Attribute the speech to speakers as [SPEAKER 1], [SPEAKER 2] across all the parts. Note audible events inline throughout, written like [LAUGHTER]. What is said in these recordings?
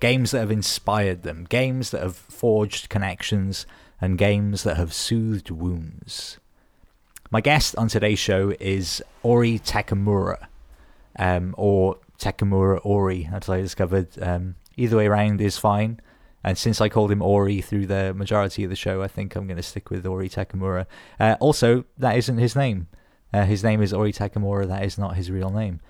[SPEAKER 1] games that have inspired them, games that have forged connections, and games that have soothed wounds. My guest on today's show is Ori Takamura, um, or Takamura Ori, as I discovered. Um, either way around is fine. And since I called him Ori through the majority of the show, I think I'm going to stick with Ori Takamura. Uh, also, that isn't his name. Uh, his name is Ori Takamura. That is not his real name.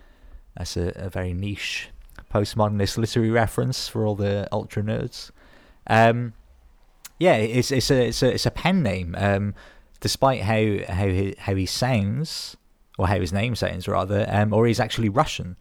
[SPEAKER 1] That's a, a very niche postmodernist literary reference for all the ultra nerds. Um, yeah, it's it's a it's a it's a pen name. Um, despite how how he, how he sounds or how his name sounds rather, um, or he's actually Russian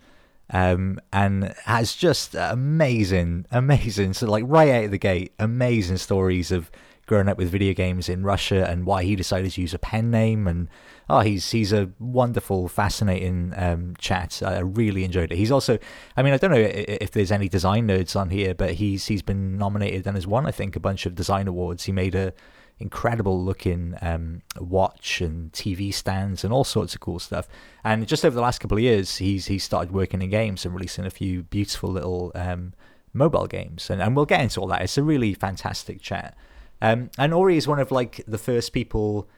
[SPEAKER 1] um, and has just amazing, amazing, so like right out of the gate, amazing stories of growing up with video games in Russia and why he decided to use a pen name. And oh, he's he's a wonderful, fascinating um, chat. I really enjoyed it. He's also, I mean, I don't know if there's any design nerds on here, but he's he's been nominated and has won, I think, a bunch of design awards. He made a incredible looking um, watch and TV stands and all sorts of cool stuff. And just over the last couple of years, he's he's started working in games and releasing a few beautiful little um, mobile games. And, and we'll get into all that. It's a really fantastic chat. Um, and Ori is one of like the first people.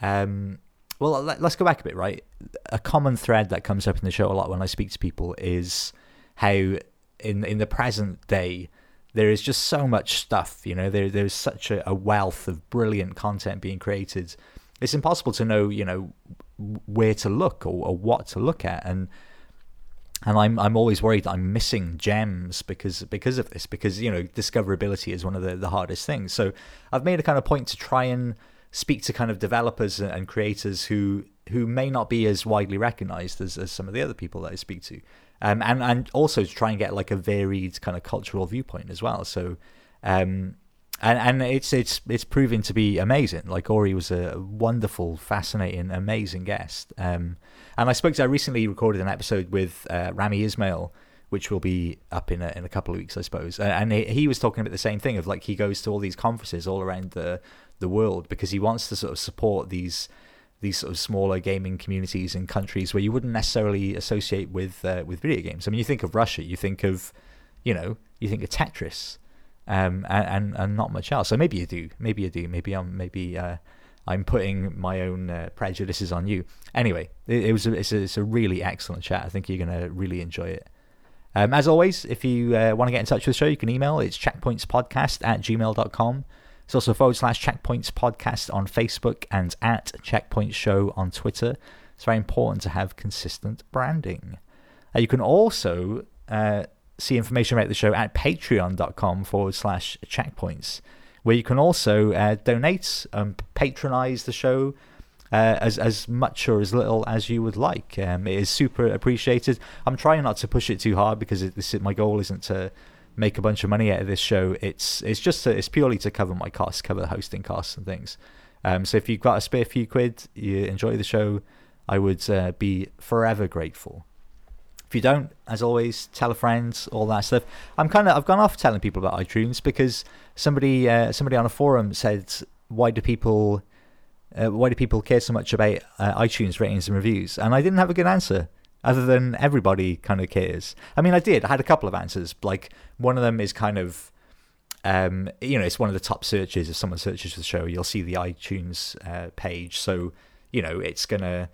[SPEAKER 1] Um, well, let, us go back a bit, right? A common thread that comes up in the show a lot when I speak to people is how in in the present day there is just so much stuff. You know, there there's such a, a wealth of brilliant content being created. It's impossible to know, you know, where to look or, or what to look at, and and I'm I'm always worried that I'm missing gems because because of this because you know discoverability is one of the, the hardest things. So I've made a kind of point to try and speak to kind of developers and creators who who may not be as widely recognized as, as some of the other people that I speak to um, and and also to try and get like a varied kind of cultural viewpoint as well. So, um, and and it's it's it's proving to be amazing. Like Ori was a wonderful, fascinating, amazing guest. Um, and I spoke to I recently recorded an episode with uh, Rami Ismail, which will be up in a, in a couple of weeks, I suppose. And he, he was talking about the same thing of like he goes to all these conferences all around the the world because he wants to sort of support these these sort of smaller gaming communities in countries where you wouldn't necessarily associate with uh, with video games. I mean, you think of Russia, you think of, you know, you think of Tetris, um, and, and, and not much else. So maybe you do, maybe you do, maybe I'm maybe uh, I'm putting my own uh, prejudices on you. Anyway, it, it was a, it's, a, it's a really excellent chat. I think you're gonna really enjoy it. Um, as always, if you uh, want to get in touch with the show, you can email. It's checkpointspodcast at gmail.com. It's also forward slash checkpoints podcast on Facebook and at checkpoint show on Twitter. It's very important to have consistent branding. Uh, you can also uh, see information about the show at patreon.com forward slash checkpoints, where you can also uh, donate and patronize the show. Uh, as as much or as little as you would like, um, it is super appreciated. I'm trying not to push it too hard because it, this, my goal isn't to make a bunch of money out of this show. It's it's just to, it's purely to cover my costs, cover the hosting costs and things. Um, so if you've got a spare few quid, you enjoy the show, I would uh, be forever grateful. If you don't, as always, tell a friend, all that stuff. I'm kind of I've gone off telling people about iTunes because somebody uh, somebody on a forum said, "Why do people uh, why do people care so much about uh, iTunes ratings and reviews?" And I didn't have a good answer other than everybody kind of cares. I mean, I did. I had a couple of answers. Like one of them is kind of, um, you know, it's one of the top searches. If someone searches for the show, you'll see the iTunes uh, page. So you know, it's gonna,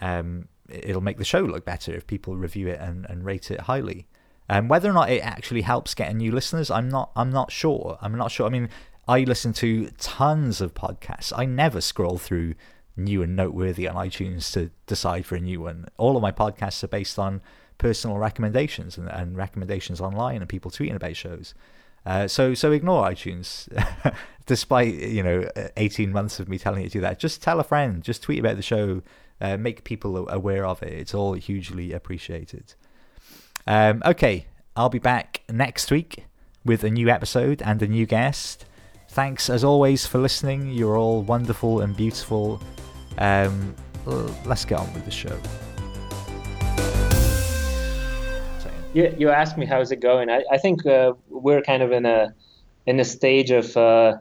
[SPEAKER 1] um, it'll make the show look better if people review it and, and rate it highly. Um, whether or not it actually helps getting new listeners, I'm not. I'm not sure. I'm not sure. I mean, I listen to tons of podcasts. I never scroll through new and noteworthy on iTunes to decide for a new one. All of my podcasts are based on personal recommendations and, and recommendations online and people tweeting about shows. Uh, so so ignore iTunes, [LAUGHS] despite you know eighteen months of me telling you to do that. Just tell a friend. Just tweet about the show. Uh, make people aware of it. It's all hugely appreciated. Um, okay, I'll be back next week with a new episode and a new guest. Thanks as always for listening. You're all wonderful and beautiful. Um, let's get on with the show.
[SPEAKER 2] You, you asked me how's it going. I, I think uh, we're kind of in a in a stage of uh,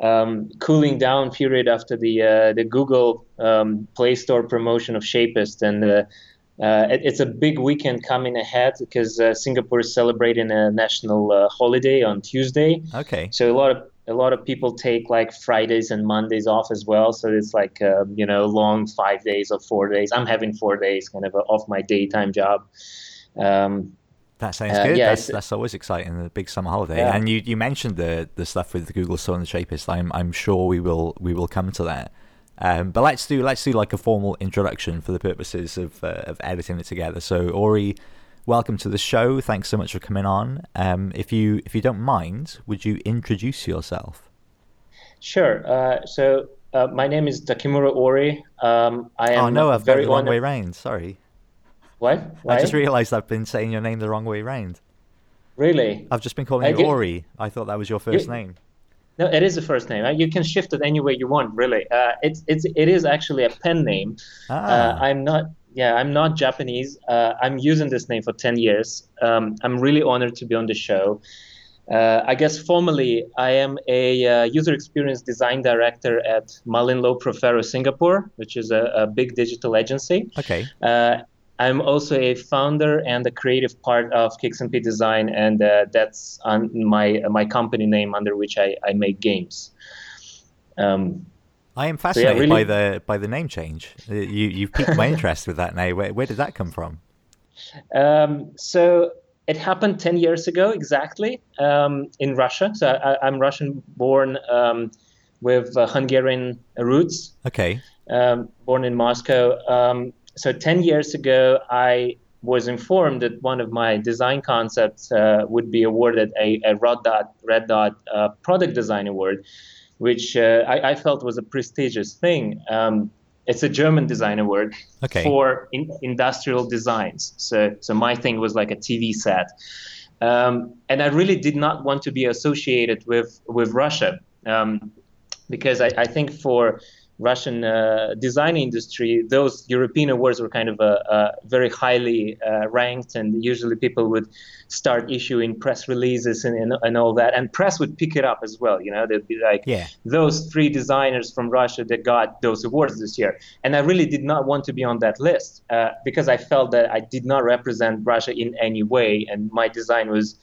[SPEAKER 2] um, cooling down period after the uh, the Google um, Play Store promotion of Shapist, and uh, uh, it, it's a big weekend coming ahead because uh, Singapore is celebrating a national uh, holiday on Tuesday.
[SPEAKER 1] Okay.
[SPEAKER 2] So a lot of a lot of people take like Fridays and Mondays off as well. So it's like um, you know long five days or four days. I'm having four days kind of off my daytime job. Um,
[SPEAKER 1] that sounds uh, good. Yeah, that's, that's always exciting. The big summer holiday, yeah. and you, you mentioned the the stuff with the Google Store and the Shapist. I'm I'm sure we will we will come to that. Um, but let's do let's do like a formal introduction for the purposes of uh, of editing it together. So Ori, welcome to the show. Thanks so much for coming on. Um, if you if you don't mind, would you introduce yourself?
[SPEAKER 2] Sure. Uh, so uh, my name is Takamura Ori. Um, I am.
[SPEAKER 1] Oh no, I've got the wrong way round. Sorry.
[SPEAKER 2] What? Why?
[SPEAKER 1] I just realised I've been saying your name the wrong way round.
[SPEAKER 2] Really?
[SPEAKER 1] I've just been calling I you Ori. I thought that was your first
[SPEAKER 2] you,
[SPEAKER 1] name.
[SPEAKER 2] No, it is the first name. You can shift it any way you want. Really, uh, it's it's it is actually a pen name. Ah. Uh, I'm not. Yeah, I'm not Japanese. Uh, I'm using this name for ten years. Um, I'm really honored to be on the show. Uh, I guess formally, I am a uh, user experience design director at MullenLowe Profero Singapore, which is a, a big digital agency.
[SPEAKER 1] Okay.
[SPEAKER 2] I'm also a founder and the creative part of Kicks and P Design, and uh, that's on my my company name under which I, I make games. Um,
[SPEAKER 1] I am fascinated so yeah, really, by the by the name change. Uh, you you piqued my [LAUGHS] interest with that name. Where where did that come from?
[SPEAKER 2] Um, so it happened ten years ago exactly um, in Russia. So I, am Russian born um, with uh, Hungarian roots.
[SPEAKER 1] Okay.
[SPEAKER 2] Um, born in Moscow um, so 10 years ago, I was informed that one of my design concepts uh, would be awarded a, a Red Dot, Red Dot uh, Product Design Award, which uh, I, I, felt was a prestigious thing. Um, it's a German design award
[SPEAKER 1] okay.
[SPEAKER 2] for in, industrial designs. So, so my thing was like a TV set. Um, and I really did not want to be associated with, with Russia um, because I, I think for Russian uh, design industry, those European awards were kind of uh, uh, very highly uh, ranked, and usually people would start issuing press releases and, and, and, all that, and press would pick it up as well. You know, they'd be like,
[SPEAKER 1] yeah.
[SPEAKER 2] those three designers from Russia that got those awards this year, and I really did not want to be on that list uh, because I felt that I did not represent Russia in any way, and my design was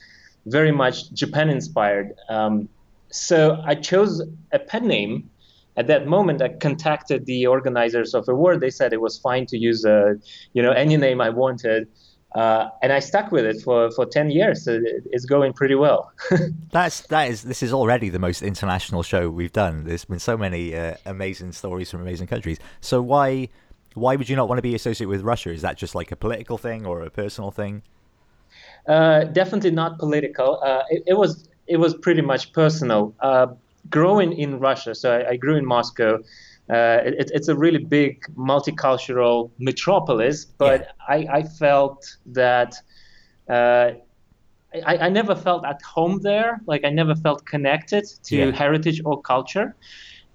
[SPEAKER 2] very much Japan inspired. Um, so I chose a pen name at that moment i contacted the organizers of the award they said it was fine to use uh, you know any name i wanted uh, and I stuck with it for, for ten years. So it's going pretty well. [LAUGHS]
[SPEAKER 1] That's that is this is already the most international show we've done. There's been so many uh, amazing stories from amazing countries. So why why would you not want to be associated with Russia? Is that just like a political thing or a personal thing?
[SPEAKER 2] Uh, definitely not political. Uh, it, it, was it was pretty much personal. Uh, growing in Russia, so I, I grew in Moscow. Uh, it, it's a really big multicultural metropolis, but yeah. I, I, felt that uh, I, I, never felt at home there. Like I never felt connected to yeah. heritage or culture.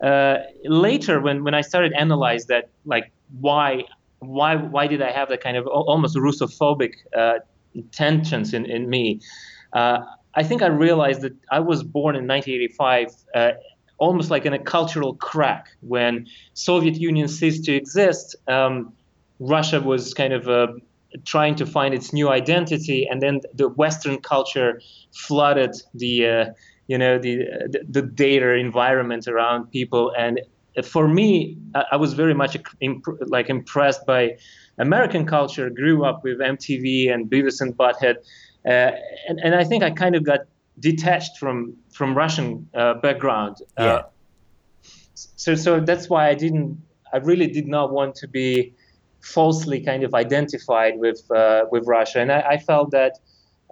[SPEAKER 2] Uh, later, when, when I started analyze that, like why why why did I have that kind of almost Russophobic uh, tensions in in me? Uh, I think I realized that I was born in 1985 uh, almost like in a cultural crack when Soviet Union ceased to exist. Um, Russia was kind of uh, trying to find its new identity, and then the Western culture flooded the uh, you know the, the, the data environment around people. And for me, I was very much imp- like impressed by American culture. Grew up with MTV and Beavis and Butthead. Uh, and, and I think I kind of got detached from from Russian uh, background.
[SPEAKER 1] Uh, yeah.
[SPEAKER 2] so so that's why I didn't. I really did not want to be falsely kind of identified with uh, with Russia, and I, I felt that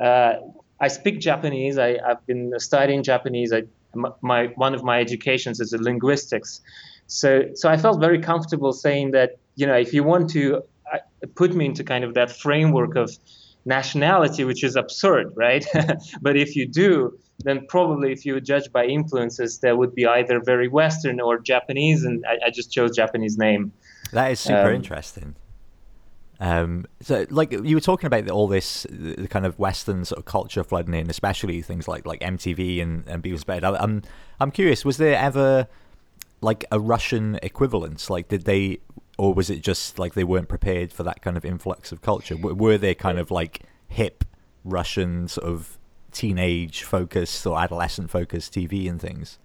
[SPEAKER 2] uh, I speak Japanese. I, have been studying Japanese. I, my one of my educations is linguistics, so so I felt very comfortable saying that you know if you want to put me into kind of that framework of nationality, which is absurd, right? [LAUGHS] but if you do, then probably if you judge by influences, that would be either very Western or Japanese, and I, I just chose Japanese name.
[SPEAKER 1] That is super um, interesting. Um, so, like you were talking about all this, the kind of Western sort of culture flooding in, especially things like like MTV and and Beavis Bed. I'm I'm curious, was there ever like a Russian equivalent? Like, did they, or was it just like they weren't prepared for that kind of influx of culture? Were they kind of like hip Russian sort of teenage focused or adolescent focused TV and things?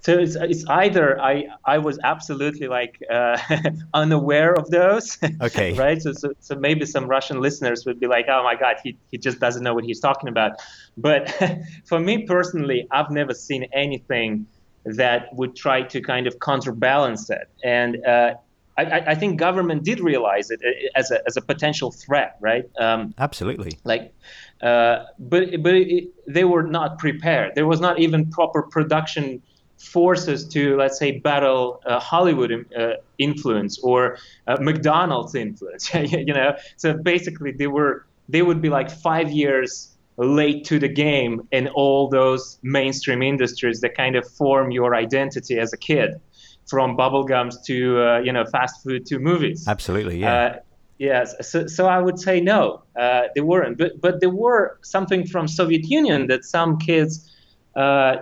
[SPEAKER 2] so it's, it's either I I was absolutely like uh, [LAUGHS] unaware of those.
[SPEAKER 1] Okay. [LAUGHS]
[SPEAKER 2] right. So, so so maybe some Russian listeners would be like, oh my God, he he just doesn't know what he's talking about. But [LAUGHS] for me personally, I've never seen anything that would try to kind of counterbalance that. And uh, I, I, think government did realize it uh, as a, as a potential threat, right?
[SPEAKER 1] Um, Absolutely.
[SPEAKER 2] Like, uh, but but it, they were not prepared. There was not even proper production forces to, let's say, battle uh, Hollywood uh, influence or uh, McDonald's influence. [LAUGHS] you know, so basically they were they would be like five years late to the game in all those mainstream industries that kind of form your identity as a kid, from bubblegums to uh, you know fast food to movies.
[SPEAKER 1] Absolutely, yeah. Uh,
[SPEAKER 2] yes, so, so I would say no, uh, they weren't. But but there were something from Soviet Union that some kids uh,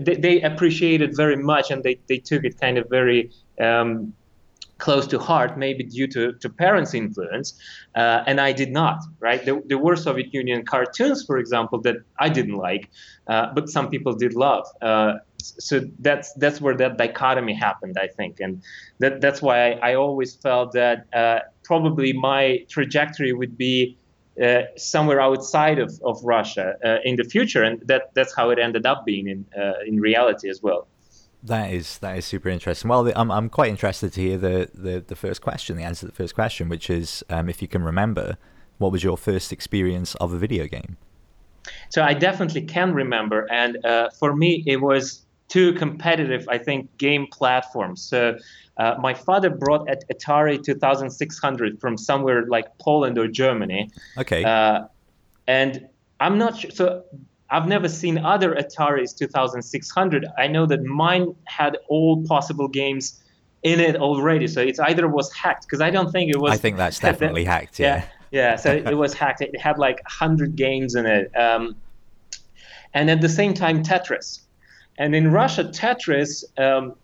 [SPEAKER 2] they, they appreciated very much and they, they took it kind of very um, close to heart, maybe due to, to parents' influence, uh, and I did not. Right? There, there, were Soviet Union cartoons, for example, that I didn't like, uh, but some people did love. Uh, so that's that's where that dichotomy happened, I think, and that that's why I, I always felt that uh, probably my trajectory would be uh, somewhere outside of, of Russia uh, in the future, and that that's how it ended up being in uh, in reality as well.
[SPEAKER 1] That is that is super interesting. Well, I'm I'm quite interested to hear the the, the first question, the answer to the first question, which is um, if you can remember, what was your first experience of a video game?
[SPEAKER 2] So I definitely can remember, and uh, for me, it was two competitive, I think, game platforms. So uh, my father brought at Atari 2600 from somewhere like Poland or Germany.
[SPEAKER 1] Okay. Uh,
[SPEAKER 2] and I'm not sure. So I've never seen other Ataris 2600. I know that mine had all possible games in it already. So it's either was hacked because I don't think it was.
[SPEAKER 1] I think that's definitely [LAUGHS] hacked. Yeah.
[SPEAKER 2] Yeah. yeah so [LAUGHS] it was hacked. It had like 100 games in it. Um, and at the same time, Tetris. And in Russia, Tetris um,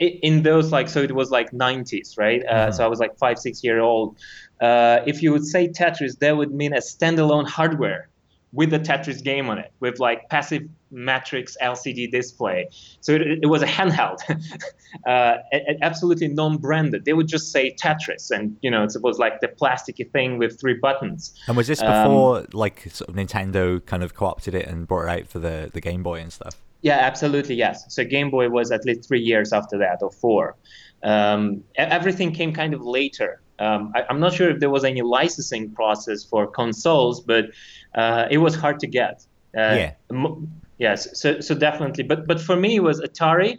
[SPEAKER 2] in those like so it was like 90s right? Uh, mm-hmm. so i was like five six year old. Uh, if you would say tetris that would mean a standalone hardware with a tetris game on it with like passive matrix lcd display so it, it was a handheld [LAUGHS] uh, absolutely non-branded they would just say tetris and you know it was like the plasticky thing with three buttons
[SPEAKER 1] and was this before um, like sort of nintendo kind of co-opted it and brought it out for the, the game boy and stuff
[SPEAKER 2] yeah, absolutely, yes. So Game Boy was at least three years after that, or four. Um, everything came kind of later. Um, I, am not sure if there was any licensing process for consoles, but uh, it was hard to get.
[SPEAKER 1] Uh, yeah.
[SPEAKER 2] M- yes. So, so definitely. But but for me, it was Atari,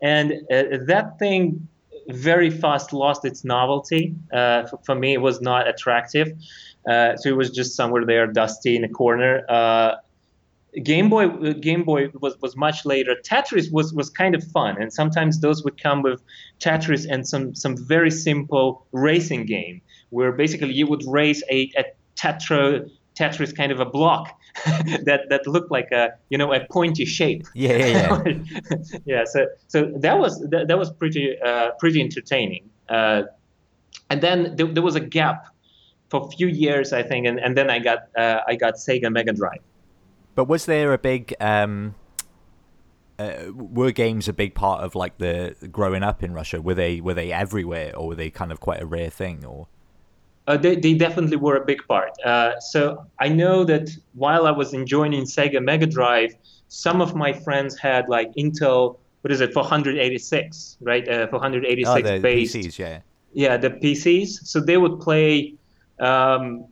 [SPEAKER 2] and uh, that thing very fast lost its novelty. Uh, for, for, me, it was not attractive. Uh, so it was just somewhere there, dusty in a corner. Game Boy Game Boy was, was much later. Tetris was, was kind of fun, and sometimes those would come with Tetris and some some very simple racing game where basically you would race a, a tetra Tetris kind of a block [LAUGHS] that that looked like a you know a pointy shape.
[SPEAKER 1] Yeah, yeah, yeah. [LAUGHS]
[SPEAKER 2] yeah. So so that was that, that was pretty uh, pretty entertaining. Uh, and then there, there was a gap for a few years, I think, and, and then I got uh, I got Sega Mega Drive.
[SPEAKER 1] But was there a big um, uh, were games a big part of like the growing up in Russia? Were they were they everywhere, or were they kind of quite a rare thing? Or
[SPEAKER 2] uh, they they definitely were a big part. Uh, so I know that while I was enjoying Sega Mega Drive, some of my friends had like Intel. What is it? 486, right? Uh, 486 oh,
[SPEAKER 1] the
[SPEAKER 2] based.
[SPEAKER 1] PCs, yeah.
[SPEAKER 2] Yeah, the PCs. So they would play um,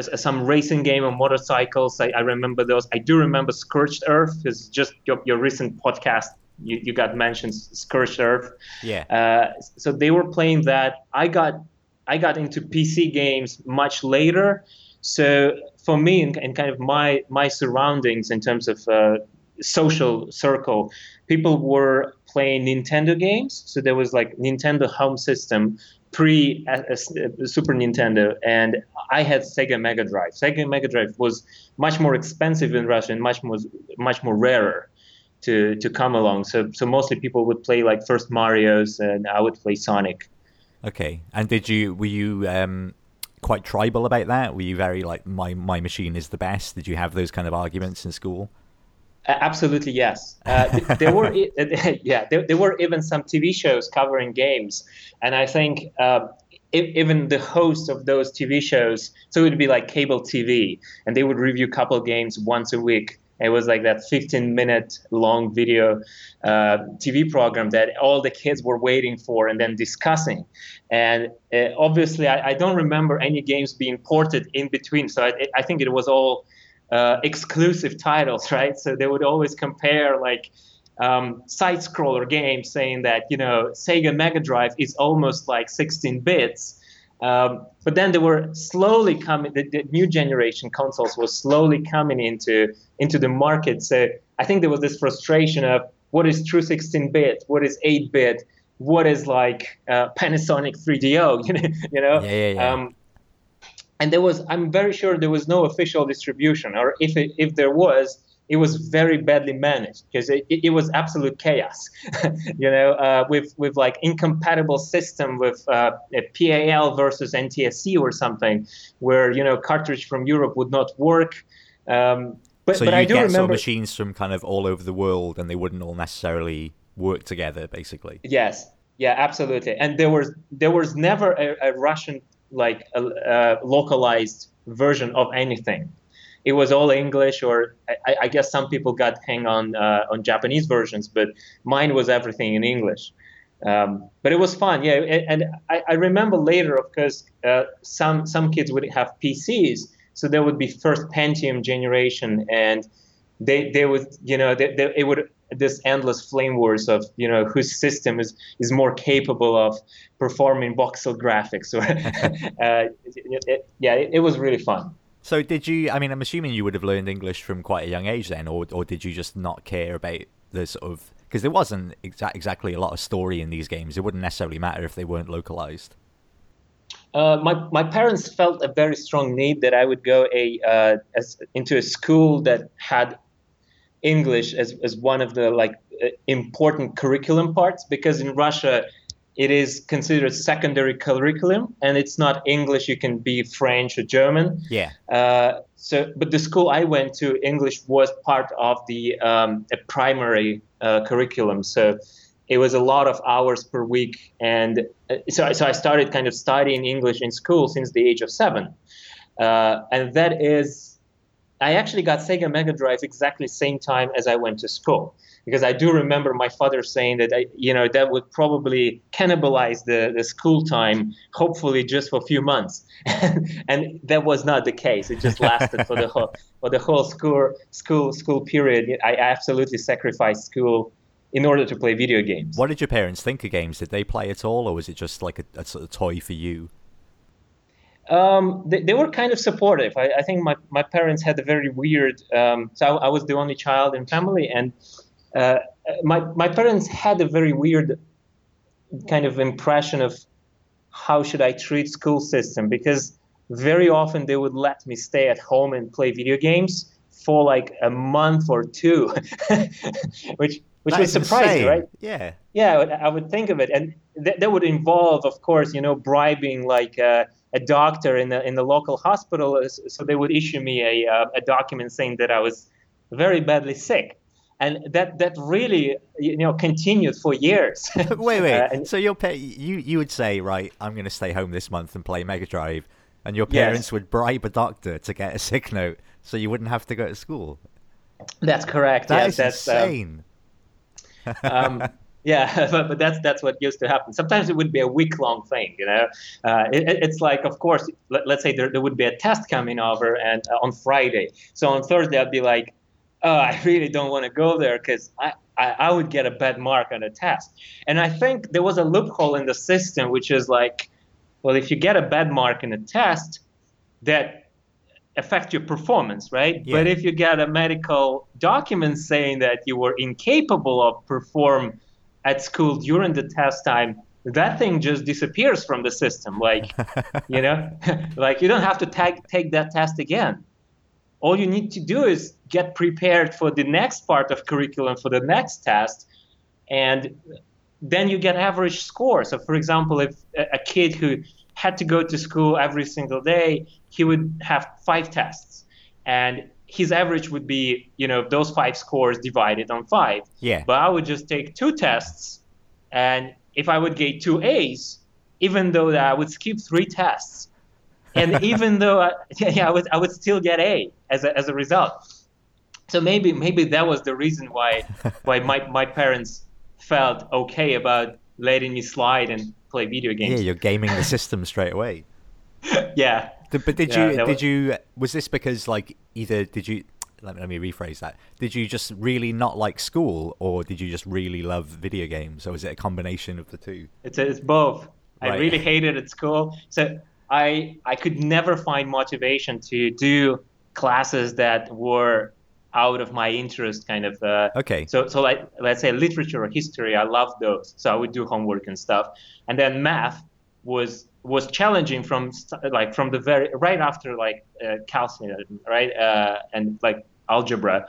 [SPEAKER 2] some racing game on motorcycles. I, I, remember those. I do remember Scorched Earth because just your, your recent podcast you, you got mentioned Scorched Earth.
[SPEAKER 1] Yeah.
[SPEAKER 2] Uh, so they were playing that. I got I got into PC games much later. So for me, and, in kind of my my surroundings, in terms of uh, social circle, people were playing Nintendo games. So there was like Nintendo Home System pre uh, uh, Super Nintendo, and I had Sega Mega Drive. Sega Mega Drive was much more expensive in Russia and much more much more rarer to to come along. So so mostly people would play like first Mario's, and I would play Sonic.
[SPEAKER 1] Okay, and did you were you um, quite tribal about that? Were you very like my my machine is the best? Did you have those kind of arguments in school?
[SPEAKER 2] Uh, absolutely yes. Uh, [LAUGHS] there were [LAUGHS] yeah there, there were even some TV shows covering games, and I think uh, even the hosts of those TV shows, so it would be like cable TV, and they would review a couple games once a week. It was like that 15 minute long video uh, TV program that all the kids were waiting for and then discussing. And uh, obviously, I, I, don't remember any games being ported in between. So I, I think it was all uh, exclusive titles, [LAUGHS] right? So they would always compare like um, side scroller games, saying that you know Sega Mega Drive is almost like 16 bits. Um, but then they were slowly coming. The, the, new generation consoles were slowly coming into into the market. So I think there was this frustration of what is true 16-bit, what is 8-bit, what is like uh, Panasonic 3DO. You know, you know.
[SPEAKER 1] Yeah, yeah, yeah. Um,
[SPEAKER 2] and there was i'm very sure there was no official distribution or if it, if there was it was very badly managed because it, it, was absolute chaos. [LAUGHS] You know uh, with with like incompatible system with uh, pal versus ntsc or something where you know cartridge from europe would not work. Um, but,
[SPEAKER 1] so
[SPEAKER 2] but
[SPEAKER 1] you
[SPEAKER 2] I do
[SPEAKER 1] get
[SPEAKER 2] remember
[SPEAKER 1] sort of machines from kind of all over the world and they wouldn't all necessarily work together basically.
[SPEAKER 2] Yes. Yeah absolutely. And there was there was never a, a russian like a, a localized version of anything. It was all English, or I, I guess some people got hang on uh, on Japanese versions, but mine was everything in English. Um, but it was fun, yeah. And I, I remember later, of course, uh, some some kids would have PCs, so there would be first Pentium generation, and they they would you know they, they, it would this endless flame wars of you know whose system is is more capable of performing voxel graphics. [LAUGHS] Or uh, it, it, yeah it, it, was really fun.
[SPEAKER 1] So did you i mean i'm assuming you would have learned english from quite a young age then or, or did you just not care about the sort of because there wasn't exa- exactly a lot of story in these games. It wouldn't necessarily matter if they weren't localized.
[SPEAKER 2] Uh, my, my parents felt a very strong need that I would go a uh, as, into a school that had English as, as one of the like uh, important curriculum parts because in Russia it is considered secondary curriculum and it's not English. You can be French or German.
[SPEAKER 1] Yeah.
[SPEAKER 2] Uh, so, but the school I went to, English was part of the um, primary uh, curriculum. So it was a lot of hours per week, and uh, so so I started kind of studying English in school since the age of seven, uh, and that is I actually got Sega Mega Drive exactly same time as I went to school because I do remember my father saying that I, you know that would probably cannibalize the, the school time, hopefully just for a few months, [LAUGHS] and that was not the case. It just lasted for the whole [LAUGHS] for the whole school school school period. I absolutely sacrificed school in order to play video games.
[SPEAKER 1] What did your parents think of games? Did they play at all, or was it just like a, a of toy for you?
[SPEAKER 2] Um, they, they, were kind of supportive. I, I, think my, my parents had a very weird. Um, so I, I, was the only child in family, and uh, my my parents had a very weird kind of impression of how should I treat school system because very often they would let me stay at home and play video games for like a month or two, [LAUGHS] which which
[SPEAKER 1] that
[SPEAKER 2] was surprising,
[SPEAKER 1] insane.
[SPEAKER 2] right?
[SPEAKER 1] Yeah,
[SPEAKER 2] yeah, I would think of it, and th- that would involve, of course, you know, bribing like. Uh, a doctor in the in the local hospital, uh, so they would issue me a uh, a document saying that I was very badly sick, and that that really you know continued for years. [LAUGHS]
[SPEAKER 1] wait, wait. Uh, and, so your pa- you you would say right, I'm going to stay home this month and play Mega Drive, and your parents yes. would bribe a doctor to get a sick note so you wouldn't have to go to school.
[SPEAKER 2] That's correct.
[SPEAKER 1] That
[SPEAKER 2] yes, that's
[SPEAKER 1] insane.
[SPEAKER 2] Um, um, [LAUGHS] yeah, [LAUGHS] but, but that's that's what used to happen. Sometimes it would be a week long thing, you know. Uh, it, it's like, of course, let, us say there, there would be a test coming over and uh, on Friday. So on Thursday, I'd be like, oh, I really don't want to go there because I, I, I would get a bad mark on a test. And I think there was a loophole in the system, which is like, well, if you get a bad mark in a test, that affect your performance, right?
[SPEAKER 1] Yeah.
[SPEAKER 2] But if you get a medical document saying that you were incapable of perform at school during the test time, that thing just disappears from the system. Like, [LAUGHS] you know, [LAUGHS] like you don't have to take take that test again. All you need to do is get prepared for the next part of curriculum for the next test, and then you get average score. So, for example, if a kid who had to go to school every single day, he would have five tests, and his average would be, you know, those five scores divided on five.
[SPEAKER 1] Yeah.
[SPEAKER 2] But I would just take two tests, and if I would get two A's, even though I would skip three tests, and [LAUGHS] even though I, [LAUGHS] yeah, I would I would still get A as a, as a result. So maybe maybe that was the reason why [LAUGHS] why my, my parents felt okay about letting me slide and play video games.
[SPEAKER 1] Yeah, you're gaming the system straight away.
[SPEAKER 2] yeah.
[SPEAKER 1] Did- But did
[SPEAKER 2] Yeah,
[SPEAKER 1] you did
[SPEAKER 2] was-
[SPEAKER 1] you was this because like either did you let me, let me rephrase that did you just really not like school or did you just really love video games or was it a combination of the two?
[SPEAKER 2] It's it's both. I really hated at school. So I I could never find motivation to do classes that were out of my interest kind of uh,
[SPEAKER 1] Okay.
[SPEAKER 2] so so like let's say literature or history i loved those so i would do homework and stuff and then math was was challenging from like from the very right after like uh, calculus right? Uh, and like algebra.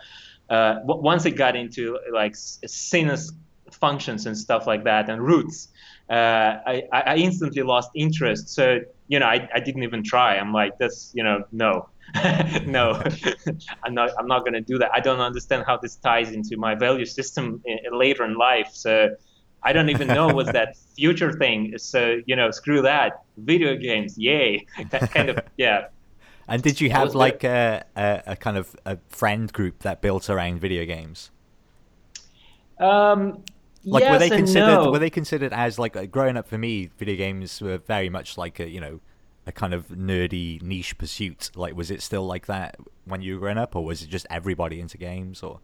[SPEAKER 2] Uh, w- once it got into like sinus functions and stuff like that and roots uh, I, I instantly lost interest. So you know I, I didn't even try. I'm like this you know no [LAUGHS] no [LAUGHS] i'm not i'm not going to do that. I don't understand how this ties into my value system i later in life. So i don't even know what's that [LAUGHS] future thing is. so you know screw that video games yay [LAUGHS] that kind of [LAUGHS] yeah
[SPEAKER 1] And did you have like a, a, a kind of a friend group that built around video games?
[SPEAKER 2] um
[SPEAKER 1] Like
[SPEAKER 2] yes
[SPEAKER 1] were they considered
[SPEAKER 2] no.
[SPEAKER 1] were they considered as like growing up for me, video games were very much like a you know a kind of nerdy niche pursuit. Like was it still like that when you were growing up, or was it just everybody into games? Or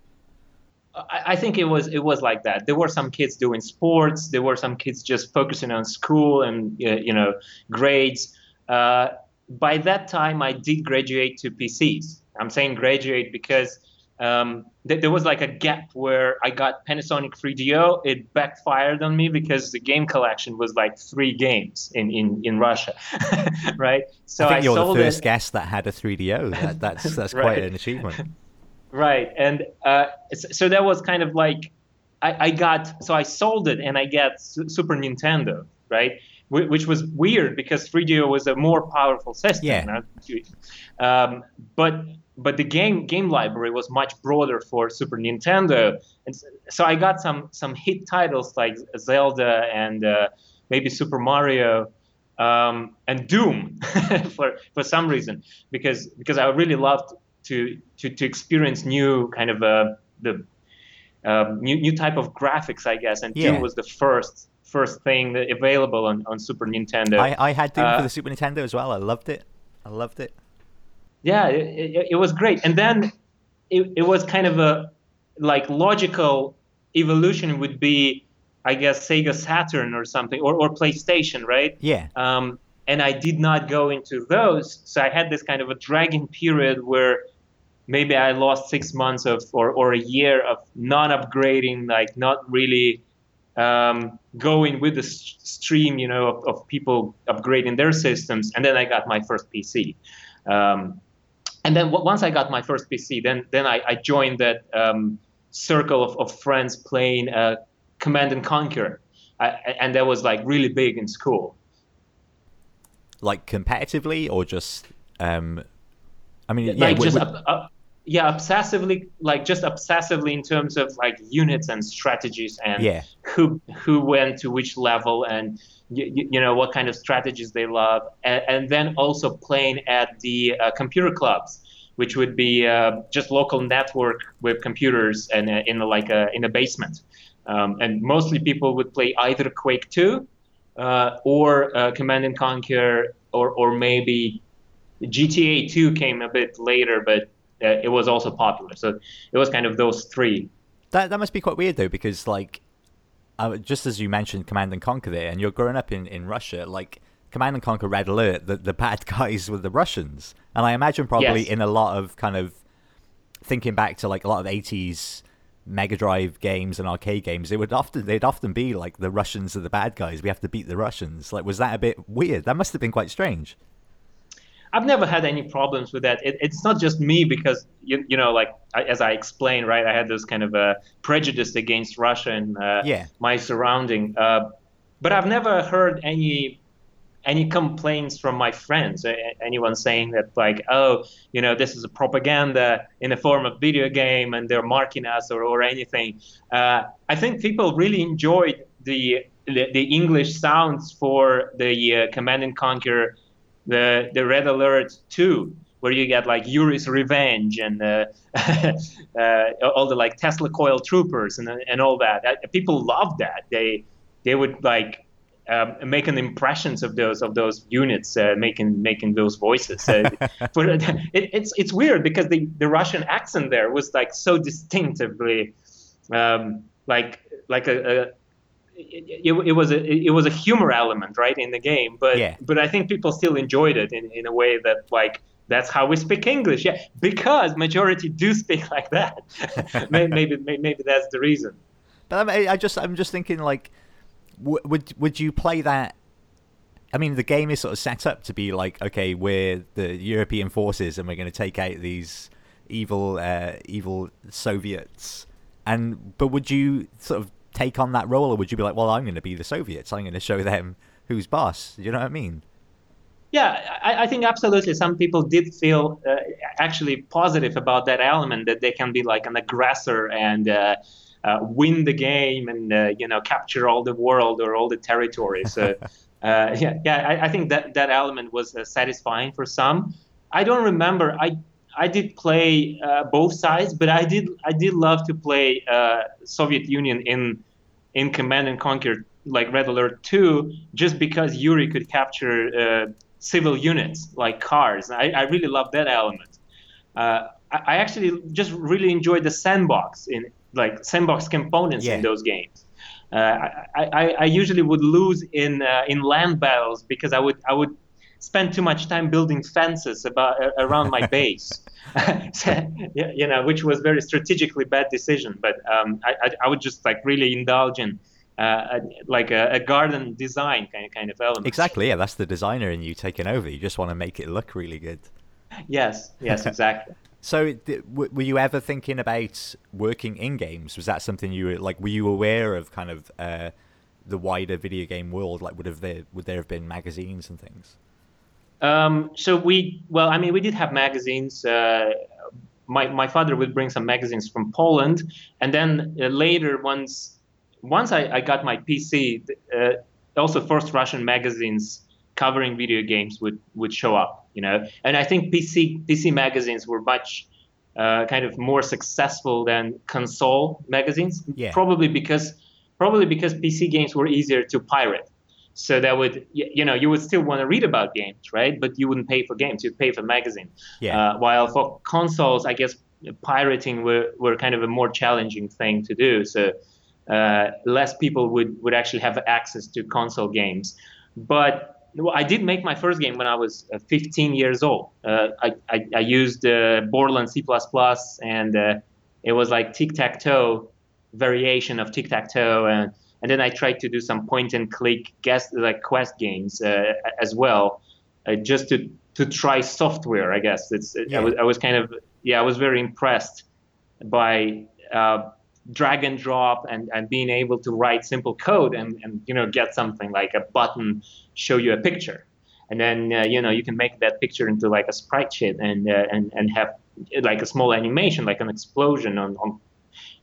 [SPEAKER 2] I, I think it was it was like that. There were some kids doing sports. There were some kids just focusing on school and uh, you know grades. Uh, by that time, I did graduate to PCs. I'm saying graduate because um, th- there was like a gap where I got Panasonic 3DO. It backfired on me because the game collection was like three games in in, in Russia, [LAUGHS] right? So
[SPEAKER 1] I think you're the first
[SPEAKER 2] it.
[SPEAKER 1] guest that had a 3DO. That, that's that's [LAUGHS] quite an achievement.
[SPEAKER 2] Right, and uh, so that was kind of like I, I got so I sold it and I got Super Nintendo, right? Wh- Which was weird because 3DO was a more powerful system.
[SPEAKER 1] Yeah.
[SPEAKER 2] Um, but but the game game library was much broader for Super Nintendo, and so I got some some hit titles like Zelda and uh, maybe Super Mario. Um, and Doom [LAUGHS] for for some reason because because I really loved to to, to experience new kind of uh, the um, new new type of graphics, I guess. And
[SPEAKER 1] Yeah.
[SPEAKER 2] Doom was the first first thing that available on, on Super Nintendo.
[SPEAKER 1] I, I had Doom
[SPEAKER 2] Uh,
[SPEAKER 1] for the Super Nintendo as well. I loved it. I loved it.
[SPEAKER 2] yeah, it, it, it was great. And then it, it was kind of a like logical evolution would be, I guess, Sega Saturn or something, or, or PlayStation, right?
[SPEAKER 1] Yeah.
[SPEAKER 2] um, and I did not go into those. So I had this kind of a dragging period where maybe I lost six months of or, or a year of not upgrading, like not really um, going with the stream, you know, of, of people upgrading their systems. And then I got my first PC. Um, and then w- once I got my first PC, then then I, I joined that um, circle of, of friends playing uh, Command and Conquer, I, and that was like really big in school.
[SPEAKER 1] Like competitively or just um I mean yeah,
[SPEAKER 2] like
[SPEAKER 1] w-
[SPEAKER 2] just
[SPEAKER 1] w-
[SPEAKER 2] ob- ob- yeah obsessively like just obsessively in terms of like units and strategies and
[SPEAKER 1] Yeah.
[SPEAKER 2] who who went to which level and you, you know what kind of strategies they love and, and then also playing at the uh, computer clubs which would be uh, just local network with computers and uh, in like a in a basement um, and mostly people would play either quake 2 uh, or uh, command and conquer or or maybe GTA 2 came a bit later, but uh, it was also popular. So it was kind of those three.
[SPEAKER 1] that that must be quite weird though because like uh, just as you mentioned Command and Conquer there and you're growing up in in Russia like Command and Conquer Red Alert, the the bad [LAUGHS] guys were the Russians, and I imagine probably
[SPEAKER 2] Yes.
[SPEAKER 1] in a lot of kind of thinking back to like a lot of eighties Mega Drive games and arcade games, it would often they'd often be like the Russians are the bad guys. We have to beat the Russians. Like, was that a bit weird? That must have been quite strange.
[SPEAKER 2] I've never had any problems with that. It, it's not just me because you, you know, like I, as I explained, right? I had this kind of a prejudice against Russia and uh,
[SPEAKER 1] Yeah.
[SPEAKER 2] my surrounding. Uh, but I've never heard any any complaints from my friends. Anyone saying that like, oh, you know, this is a propaganda in the form of video game and they're marking us or, or anything. Uh, I think people really enjoyed the the, English sounds for the uh, Command and Conquer the the Red Alert 2, where you get like Yuri's Revenge and uh, [LAUGHS] uh, all the like Tesla coil troopers and and all that. Uh, People love that. They they would like. Um, making impressions of those of those units, uh, making making those voices. Uh, [LAUGHS] but it, it's it's weird because the, the Russian accent there was like so distinctively, um, like like a, a it, it, was a it was a humor element right in the game but
[SPEAKER 1] Yeah.
[SPEAKER 2] but I think people still enjoyed it in, in a way that like that's how we speak English yeah because majority do speak [LAUGHS] like that [LAUGHS] May- maybe maybe that's the reason
[SPEAKER 1] But I, I just I'm just thinking like, would would you play that? I mean, the game is sort of set up to be like, okay, we're the European forces, and we're going to take out these evil uh, evil Soviets. And but would you sort of take on that role, or would you be like, well, I'm going to be the Soviets. I'm going to show them who's boss. You know what I mean?
[SPEAKER 2] Yeah, I, I think absolutely. Some people did feel uh, actually positive about that element that they can be like an aggressor and uh, uh, win the game and uh, you know capture all the world or all the territory. So [LAUGHS] uh, yeah, yeah, I, I think that that element was uh, satisfying for some. I don't remember. I I did play uh, both sides, but I did I did love to play uh, Soviet Union in in Command and Conquer like Red Alert 2 just because Yuri could capture uh, civil units like cars. I, I really love that element. Uh, I, I actually just really enjoyed the sandbox in like sandbox components
[SPEAKER 1] Yeah.
[SPEAKER 2] in those games. Uh, I, I, I usually would lose in uh, in land battles because I would I would spend too much time building fences about uh, around my [LAUGHS] base. [LAUGHS] So, you know, which was very strategically bad decision. But um, I, I, would just like really indulge in uh, a, like a, a garden design kind of kind of element.
[SPEAKER 1] Exactly. Yeah, that's the designer in you taking over. You just want to make it look really good.
[SPEAKER 2] Yes. Yes. [LAUGHS] Exactly.
[SPEAKER 1] So, were you ever thinking about working in games? Was that something you were like? Were you aware of kind of uh, the wider video game world? Like, would have there would there have been magazines and things?
[SPEAKER 2] Um, so we, well, I mean, we did have magazines. Uh, my my father would bring some magazines from Poland, and then uh, later, once once I, I got my PC, uh, also first Russian magazines covering video games would would show up. You know, and I think PC PC magazines were much uh, kind of more successful than console magazines.
[SPEAKER 1] Yeah.
[SPEAKER 2] Probably because probably because PC games were easier to pirate. So that would, you know, you would still want to read about games, right? But you wouldn't pay for games; you'd pay for magazine.
[SPEAKER 1] Yeah.
[SPEAKER 2] Uh, while for consoles, I guess pirating were, were kind of a more challenging thing to do. So uh, less people would, would actually have access to console games. But I did make my first game when I was uh, 15 years old. Uh, I, I, I used uh, Borland C++, and uh, it was like tic-tac-toe variation of tic-tac-toe. And, and then I tried to do some point-and-click guest, like quest games uh, as well, uh, just to, to try software, I guess. It's,
[SPEAKER 1] Yeah.
[SPEAKER 2] I, was, I was kind of, yeah, I was very impressed by uh, drag and drop and, and being able to write simple code and, and you know get something like a button show you a picture and then uh, you know you can make that picture into like a sprite sheet and uh, and and have like a small animation like an explosion on on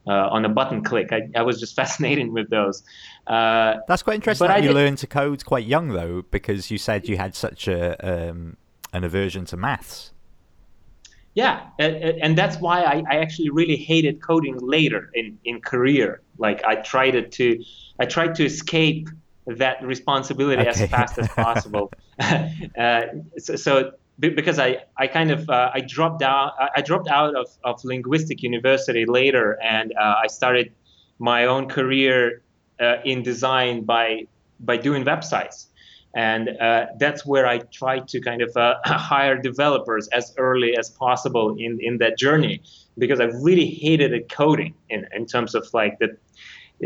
[SPEAKER 2] uh, on a button click I, I was just [LAUGHS] fascinated with those uh,
[SPEAKER 1] That's quite interesting. That you
[SPEAKER 2] did-
[SPEAKER 1] learned to code quite young, though, because you said you had such a um, an aversion to maths.
[SPEAKER 2] Yeah, and that's why I, I actually really hated coding later in, in career. Like I tried it to, I tried to escape that responsibility
[SPEAKER 1] Okay.
[SPEAKER 2] as fast as possible. [LAUGHS] [LAUGHS] uh, so, so because I, I kind of uh, I dropped out I- I dropped out of, of linguistic university later, and uh, I started my own career uh, in design by by doing websites. And uh, that's where I try to kind of uh, [CLEARS THROAT] hire developers as early as possible in, in that journey because I really hated coding in, in terms of like the